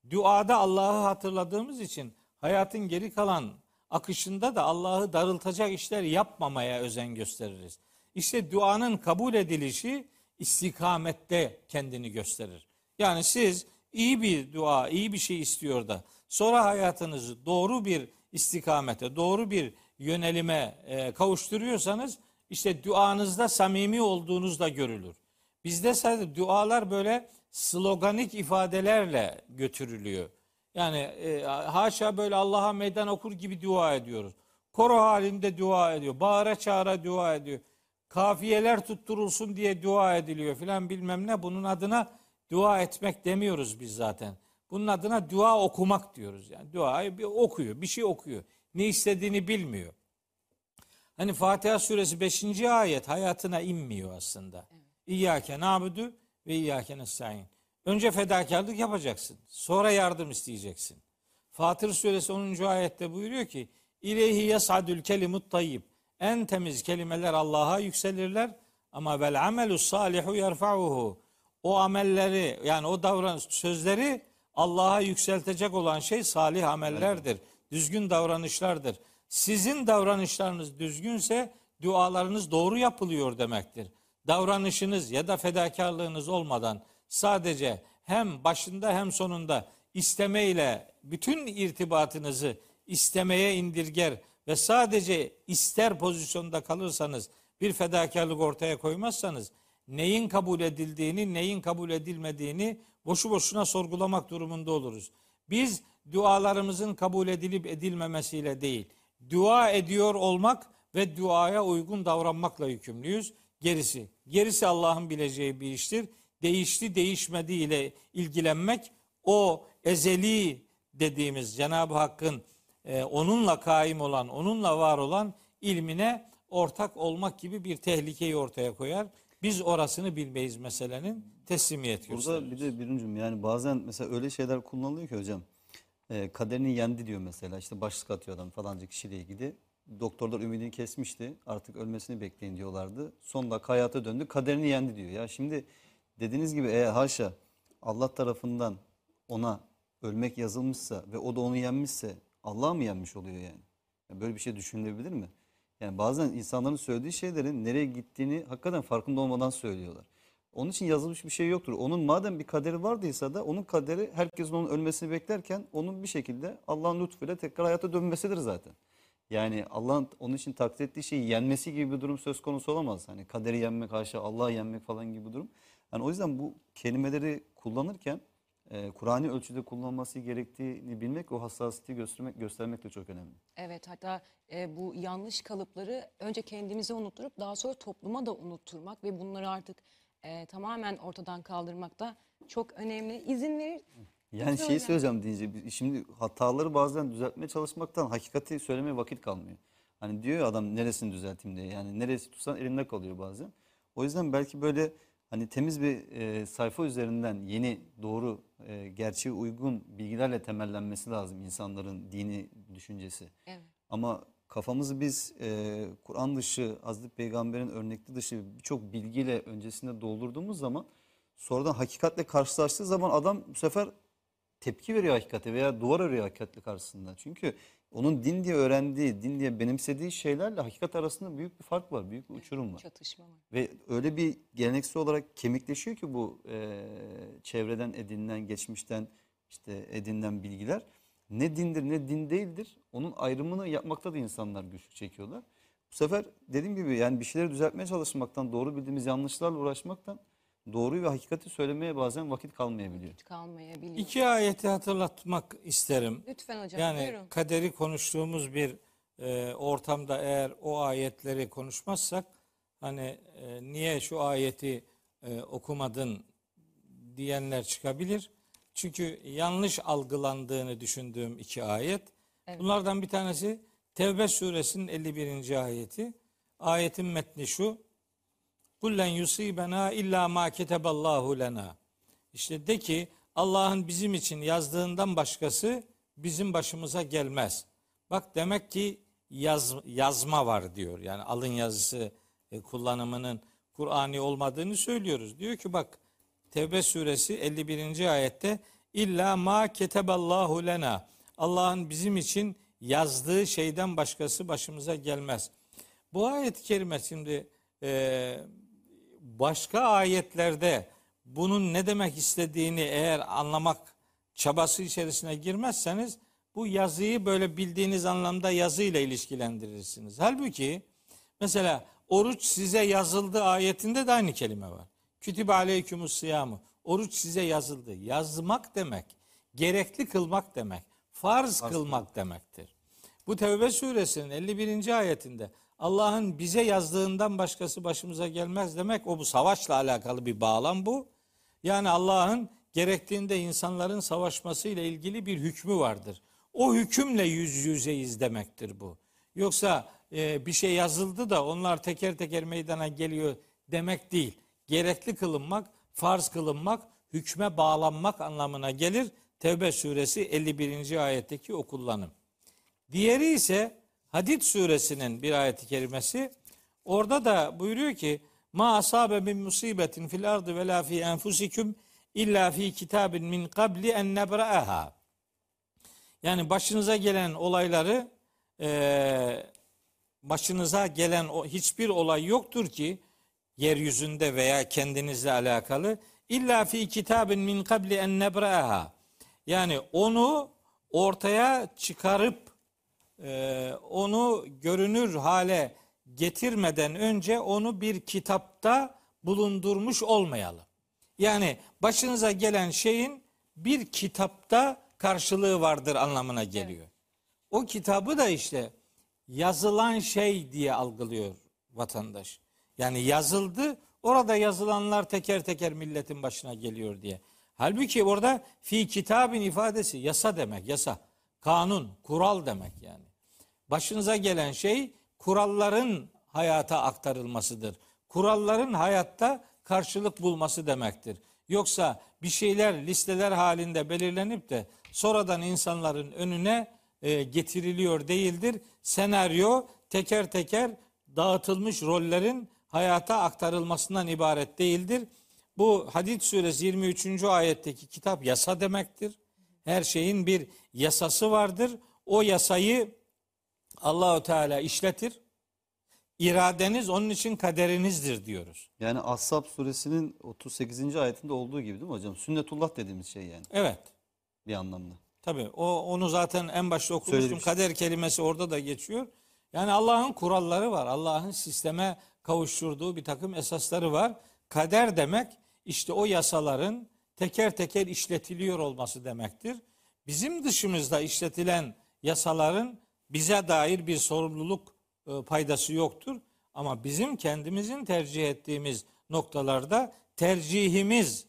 Duada Allah'ı hatırladığımız için hayatın geri kalan akışında da Allah'ı darıltacak işler yapmamaya özen gösteririz. İşte duanın kabul edilişi istikamette kendini gösterir. Yani siz iyi bir dua, iyi bir şey istiyor da sonra hayatınızı doğru bir istikamete, doğru bir yönelime e, kavuşturuyorsanız işte duanızda samimi olduğunuz da görülür. Bizde sadece dualar böyle sloganik ifadelerle götürülüyor. Yani e, haşa böyle Allah'a meydan okur gibi dua ediyoruz. Koro halinde dua ediyor. Bağıra çağıra dua ediyor. Kafiyeler tutturulsun diye dua ediliyor filan bilmem ne. Bunun adına dua etmek demiyoruz biz zaten. Bunun adına dua okumak diyoruz. Yani duayı bir okuyor, bir şey okuyor. Ne istediğini bilmiyor. Hani Fatiha suresi 5. ayet hayatına inmiyor aslında. İyyâke na'budu ve iyyâke nestaîn. Önce fedakarlık yapacaksın. Sonra yardım isteyeceksin. Fatır suresi 10. ayette buyuruyor ki İleyhi yas'adül kelimut tayyib. En temiz kelimeler Allah'a yükselirler ama vel amelus salihu yerfa'uhu. O amelleri yani o davran sözleri Allah'a yükseltecek olan şey salih amellerdir. Düzgün davranışlardır. Sizin davranışlarınız düzgünse dualarınız doğru yapılıyor demektir. Davranışınız ya da fedakarlığınız olmadan sadece hem başında hem sonunda istemeyle bütün irtibatınızı istemeye indirger ve sadece ister pozisyonda kalırsanız bir fedakarlık ortaya koymazsanız neyin kabul edildiğini, neyin kabul edilmediğini boşu boşuna sorgulamak durumunda oluruz. Biz dualarımızın kabul edilip edilmemesiyle değil, dua ediyor olmak ve duaya uygun davranmakla yükümlüyüz. Gerisi, gerisi Allah'ın bileceği bir iştir. Değişti değişmediği ile ilgilenmek o ezeli dediğimiz Cenab-ı Hakk'ın e, onunla kaim olan, onunla var olan ilmine ortak olmak gibi bir tehlikeyi ortaya koyar. Biz orasını bilmeyiz meselenin teslimiyet. Burada bir de birincim yani bazen mesela öyle şeyler kullanılıyor ki hocam. E, kaderini yendi diyor mesela işte başlık atıyor adam falanca kişiyle ilgili. Doktorlar ümidini kesmişti artık ölmesini bekleyin diyorlardı. Son dakika hayata döndü kaderini yendi diyor. Ya şimdi dediğiniz gibi eğer haşa Allah tarafından ona ölmek yazılmışsa ve o da onu yenmişse Allah mı yenmiş oluyor yani? Ya böyle bir şey düşünülebilir mi? Yani bazen insanların söylediği şeylerin nereye gittiğini hakikaten farkında olmadan söylüyorlar. Onun için yazılmış bir şey yoktur. Onun madem bir kaderi vardıysa da onun kaderi herkesin onun ölmesini beklerken onun bir şekilde Allah'ın lütfuyla tekrar hayata dönmesidir zaten. Yani Allah'ın onun için takdir ettiği şeyi yenmesi gibi bir durum söz konusu olamaz. Hani kaderi yenmek haşa Allah'ı yenmek falan gibi bir durum. Yani o yüzden bu kelimeleri kullanırken e, Kur'an'i ölçüde kullanılması gerektiğini bilmek o hassasiyeti göstermek, göstermek de çok önemli. Evet hatta e, bu yanlış kalıpları önce kendimize unutturup daha sonra topluma da unutturmak ve bunları artık e, tamamen ortadan kaldırmak da çok önemli. İzin verir. Yani Lütfen şeyi söyleyeceğim deyince şimdi hataları bazen düzeltmeye çalışmaktan hakikati söylemeye vakit kalmıyor. Hani diyor ya adam neresini düzelteyim diye. Yani neresi tutsan elinde kalıyor bazen. O yüzden belki böyle hani temiz bir e, sayfa üzerinden yeni doğru e, gerçeğe uygun bilgilerle temellenmesi lazım insanların dini düşüncesi. Evet. Ama kafamızı biz e, Kur'an dışı, Hazreti Peygamber'in örnekli dışı birçok bilgiyle öncesinde doldurduğumuz zaman sonradan hakikatle karşılaştığı zaman adam bu sefer tepki veriyor hakikate veya duvar örüyor hakikatle karşısında. Çünkü onun din diye öğrendiği, din diye benimsediği şeylerle hakikat arasında büyük bir fark var, büyük bir uçurum var. Çatışma var. Ve öyle bir geleneksel olarak kemikleşiyor ki bu e, çevreden edinilen, geçmişten işte edinilen bilgiler. Ne dindir ne din değildir. Onun ayrımını yapmakta da insanlar güçlük çekiyorlar. Bu sefer dediğim gibi yani bir şeyleri düzeltmeye çalışmaktan, doğru bildiğimiz yanlışlarla uğraşmaktan doğruyu ve hakikati söylemeye bazen vakit kalmayabiliyor. Kalmayabiliyor. İki ayeti hatırlatmak isterim. Lütfen hocam Yani buyurun. kaderi konuştuğumuz bir e, ortamda eğer o ayetleri konuşmazsak hani e, niye şu ayeti e, okumadın diyenler çıkabilir. Çünkü yanlış algılandığını düşündüğüm iki ayet. Bunlardan bir tanesi Tevbe suresinin 51. ayeti. Ayetin metni şu. Kullen yusibena illa ma keteballahu lena. İşte de ki Allah'ın bizim için yazdığından başkası bizim başımıza gelmez. Bak demek ki yaz, yazma var diyor. Yani alın yazısı e, kullanımının Kur'ani olmadığını söylüyoruz. Diyor ki bak Tevbe suresi 51. ayette illa ma keteballahu lena. Allah'ın bizim için yazdığı şeyden başkası başımıza gelmez. Bu ayet-i kerime şimdi e, başka ayetlerde bunun ne demek istediğini eğer anlamak çabası içerisine girmezseniz bu yazıyı böyle bildiğiniz anlamda yazıyla ilişkilendirirsiniz. Halbuki mesela oruç size yazıldı ayetinde de aynı kelime var. Kütübe aleykümüs siyamu. Oruç size yazıldı. Yazmak demek, gerekli kılmak demek, farz kılmak demektir. Bu Tevbe suresinin 51. ayetinde Allah'ın bize yazdığından başkası başımıza gelmez demek o bu savaşla alakalı bir bağlam bu. Yani Allah'ın gerektiğinde insanların savaşmasıyla ilgili bir hükmü vardır. O hükümle yüz yüzeyiz demektir bu. Yoksa e, bir şey yazıldı da onlar teker teker meydana geliyor demek değil. Gerekli kılınmak, farz kılınmak, hükme bağlanmak anlamına gelir. Tevbe suresi 51. ayetteki o kullanım. Diğeri ise Hadid suresinin bir ayeti kerimesi. Orada da buyuruyor ki ma asabe min musibetin fil ardı ve la fi enfusikum illa fi kitabin min qabli en nebra'aha. Yani başınıza gelen olayları eee, başınıza gelen o hiçbir olay yoktur ki yeryüzünde veya kendinizle alakalı illa fi kitabin min qabli en nebra'aha. Yani onu ortaya çıkarıp e, onu görünür hale getirmeden önce onu bir kitapta bulundurmuş olmayalım. Yani başınıza gelen şeyin bir kitapta karşılığı vardır anlamına geliyor. O kitabı da işte yazılan şey diye algılıyor vatandaş. Yani yazıldı, orada yazılanlar teker teker milletin başına geliyor diye. Halbuki orada fi kitabın ifadesi yasa demek, yasa. Kanun, kural demek yani. Başınıza gelen şey kuralların hayata aktarılmasıdır. Kuralların hayatta karşılık bulması demektir. Yoksa bir şeyler listeler halinde belirlenip de sonradan insanların önüne e, getiriliyor değildir. Senaryo teker teker dağıtılmış rollerin hayata aktarılmasından ibaret değildir. Bu Hadid suresi 23. ayetteki kitap yasa demektir. Her şeyin bir yasası vardır. O yasayı Allahu Teala işletir. İradeniz onun için kaderinizdir diyoruz. Yani Ashab suresinin 38. ayetinde olduğu gibi değil mi hocam? Sünnetullah dediğimiz şey yani Evet. bir anlamda. Tabii o onu zaten en başta okumuştum. Söylemiştim. Kader kelimesi orada da geçiyor. Yani Allah'ın kuralları var. Allah'ın sisteme kavuşturduğu bir takım esasları var. Kader demek işte o yasaların teker teker işletiliyor olması demektir. Bizim dışımızda işletilen yasaların bize dair bir sorumluluk e, paydası yoktur. Ama bizim kendimizin tercih ettiğimiz noktalarda tercihimiz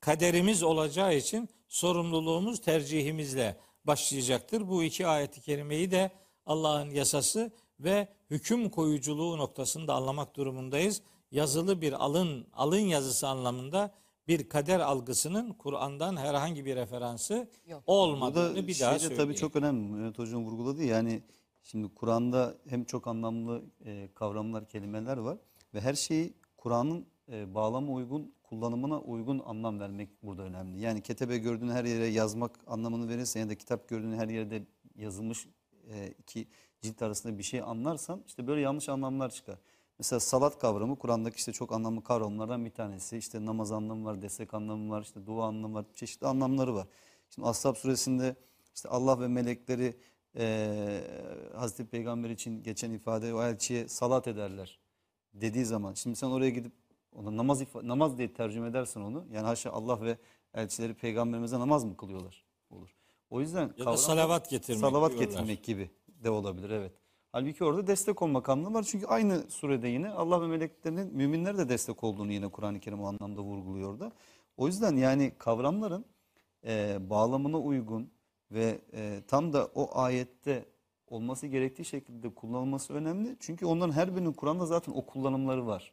kaderimiz olacağı için sorumluluğumuz tercihimizle başlayacaktır. Bu iki ayeti kerimeyi de Allah'ın yasası ve hüküm koyuculuğu noktasında anlamak durumundayız. Yazılı bir alın alın yazısı anlamında bir kader algısının Kur'an'dan herhangi bir referansı Yok. olmadığını Burada bir daha şey de söyleyeyim. tabii çok önemli. Mehmet Hocam vurguladı ya, yani şimdi Kur'an'da hem çok anlamlı e, kavramlar, kelimeler var ve her şeyi Kur'an'ın e, bağlama uygun, kullanımına uygun anlam vermek burada önemli. Yani ketebe gördüğün her yere yazmak anlamını verirsen ya da kitap gördüğün her yerde yazılmış e, iki cilt arasında bir şey anlarsan işte böyle yanlış anlamlar çıkar. Mesela salat kavramı Kur'an'daki işte çok anlamlı kavramlardan bir tanesi. İşte namaz anlamı var, destek anlamı var, işte dua anlamı var, çeşitli anlamları var. Şimdi Ashab suresinde işte Allah ve melekleri e, Hazreti Peygamber için geçen ifade o elçiye salat ederler dediği zaman şimdi sen oraya gidip ona namaz namaz diye tercüme edersen onu yani haşa Allah ve elçileri peygamberimize namaz mı kılıyorlar? Olur. O yüzden Ya da kavram- salavat getirmek salavat diyorlar. getirmek gibi de olabilir evet. Halbuki orada destek olmak anlamı var. Çünkü aynı surede yine Allah ve meleklerinin müminlere de destek olduğunu yine Kur'an-ı Kerim o anlamda vurguluyor orada. O yüzden yani kavramların e, bağlamına uygun ve e, tam da o ayette olması gerektiği şekilde kullanılması önemli. Çünkü onların her birinin Kur'an'da zaten o kullanımları var.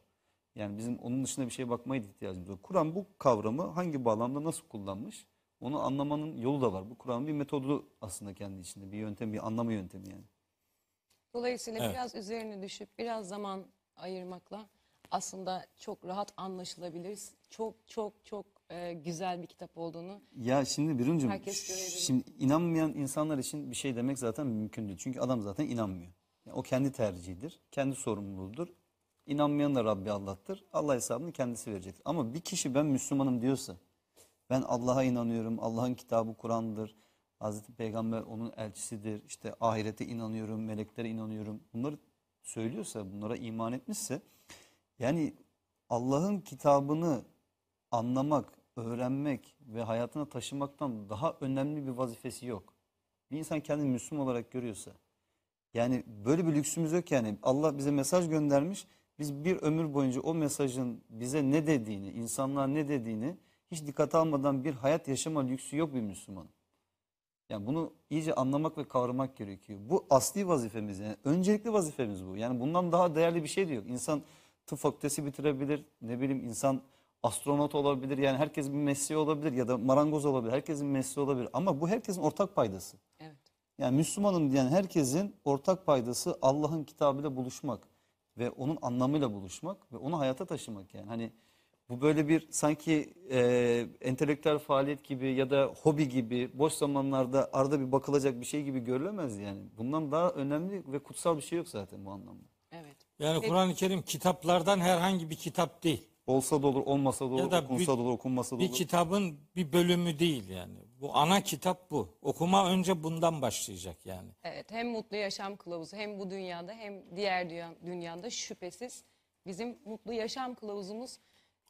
Yani bizim onun dışında bir şeye bakmaya da ihtiyacımız yok. Kur'an bu kavramı hangi bağlamda nasıl kullanmış onu anlamanın yolu da var. Bu Kur'an'ın bir metodu aslında kendi içinde. Bir yöntem, bir anlama yöntemi yani. Dolayısıyla Evet. biraz üzerine düşüp biraz zaman ayırmakla aslında çok rahat anlaşılabilir. Çok çok çok e, güzel bir kitap olduğunu. Ya şimdi Herkes görebilir. şimdi inanmayan insanlar için bir şey demek zaten mümkün değil. Çünkü adam zaten inanmıyor. Yani o kendi tercihidir, kendi sorumluluğudur. İnanmayan da Rabbi Allah'tır. Allah hesabını kendisi verecektir. Ama bir kişi ben Müslümanım diyorsa, ben Allah'a inanıyorum, Allah'ın kitabı Kur'an'dır, Hazreti Peygamber onun elçisidir, işte ahirete inanıyorum, meleklere inanıyorum. Bunları söylüyorsa, bunlara iman etmişse, yani Allah'ın kitabını anlamak, öğrenmek ve hayatına taşımaktan daha önemli bir vazifesi yok. Bir insan kendini Müslüman olarak görüyorsa, yani böyle bir lüksümüz yok yani. Allah bize mesaj göndermiş. Biz bir ömür boyunca o mesajın bize ne dediğini, insanlığa ne dediğini hiç dikkat almadan bir hayat yaşama lüksü yok bir Müslümanın. Yani bunu iyice anlamak ve kavramak gerekiyor. Bu asli vazifemiz yani. Öncelikli vazifemiz bu. Yani bundan daha değerli bir şey de yok. İnsan tıp fakültesi bitirebilir. Ne bileyim insan astronot olabilir. Yani herkesin bir mesleği olabilir ya da marangoz olabilir. Herkesin mesleği olabilir. Ama bu herkesin ortak paydası. Evet. Yani Müslümanım diyen herkesin ortak paydası Allah'ın kitabıyla buluşmak ve onun anlamıyla buluşmak ve onu hayata taşımak yani. Hani bu böyle bir sanki e, entelektüel faaliyet gibi ya da hobi gibi boş zamanlarda arada bir bakılacak bir şey gibi görülemez yani. Bundan daha önemli ve kutsal bir şey yok zaten bu anlamda. Evet. Yani. Kur'an-ı Kerim kitaplardan herhangi bir kitap değil. Olsa da olur, olmasa da olur, Ya da okunsa bir- da olur, okunmasa da Bir olur. kitabın bir bölümü değil yani. Bu ana kitap bu. Okuma önce bundan başlayacak yani. Evet, hem mutlu yaşam kılavuzu hem bu dünyada hem diğer dünya, dünyada şüphesiz bizim mutlu yaşam kılavuzumuz.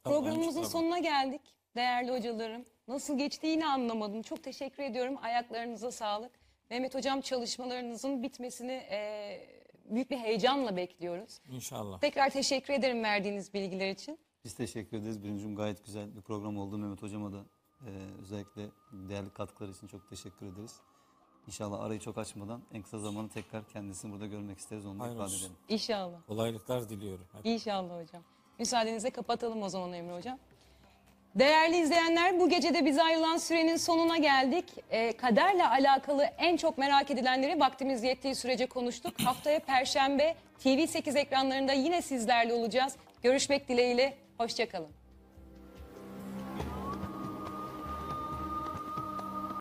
Tamam, Programımızın tamam. sonuna geldik. Değerli hocalarım, nasıl geçti yine anlamadım. Çok teşekkür ediyorum. Ayaklarınıza sağlık. Mehmet hocam çalışmalarınızın bitmesini eee, büyük bir heyecanla bekliyoruz. İnşallah. Tekrar teşekkür ederim verdiğiniz bilgiler için. Biz teşekkür ederiz. Birincim gayet güzel bir program oldu. Mehmet Hocama da e, özellikle değerli katkıları için çok teşekkür ederiz. İnşallah arayı çok açmadan en kısa zamanda tekrar kendisini burada görmek isteriz. Onu da ifade edelim. İnşallah. Kolaylıklar diliyorum. Hadi. İnşallah hocam. Müsaadenizle kapatalım o zaman Emre hocam. Değerli izleyenler bu gece de bize ayrılan sürenin sonuna geldik. Ee, kaderle alakalı en çok merak edilenleri vaktimiz yettiği sürece konuştuk. Haftaya Perşembe TV8 ekranlarında yine sizlerle olacağız. Görüşmek dileğiyle, hoşçakalın.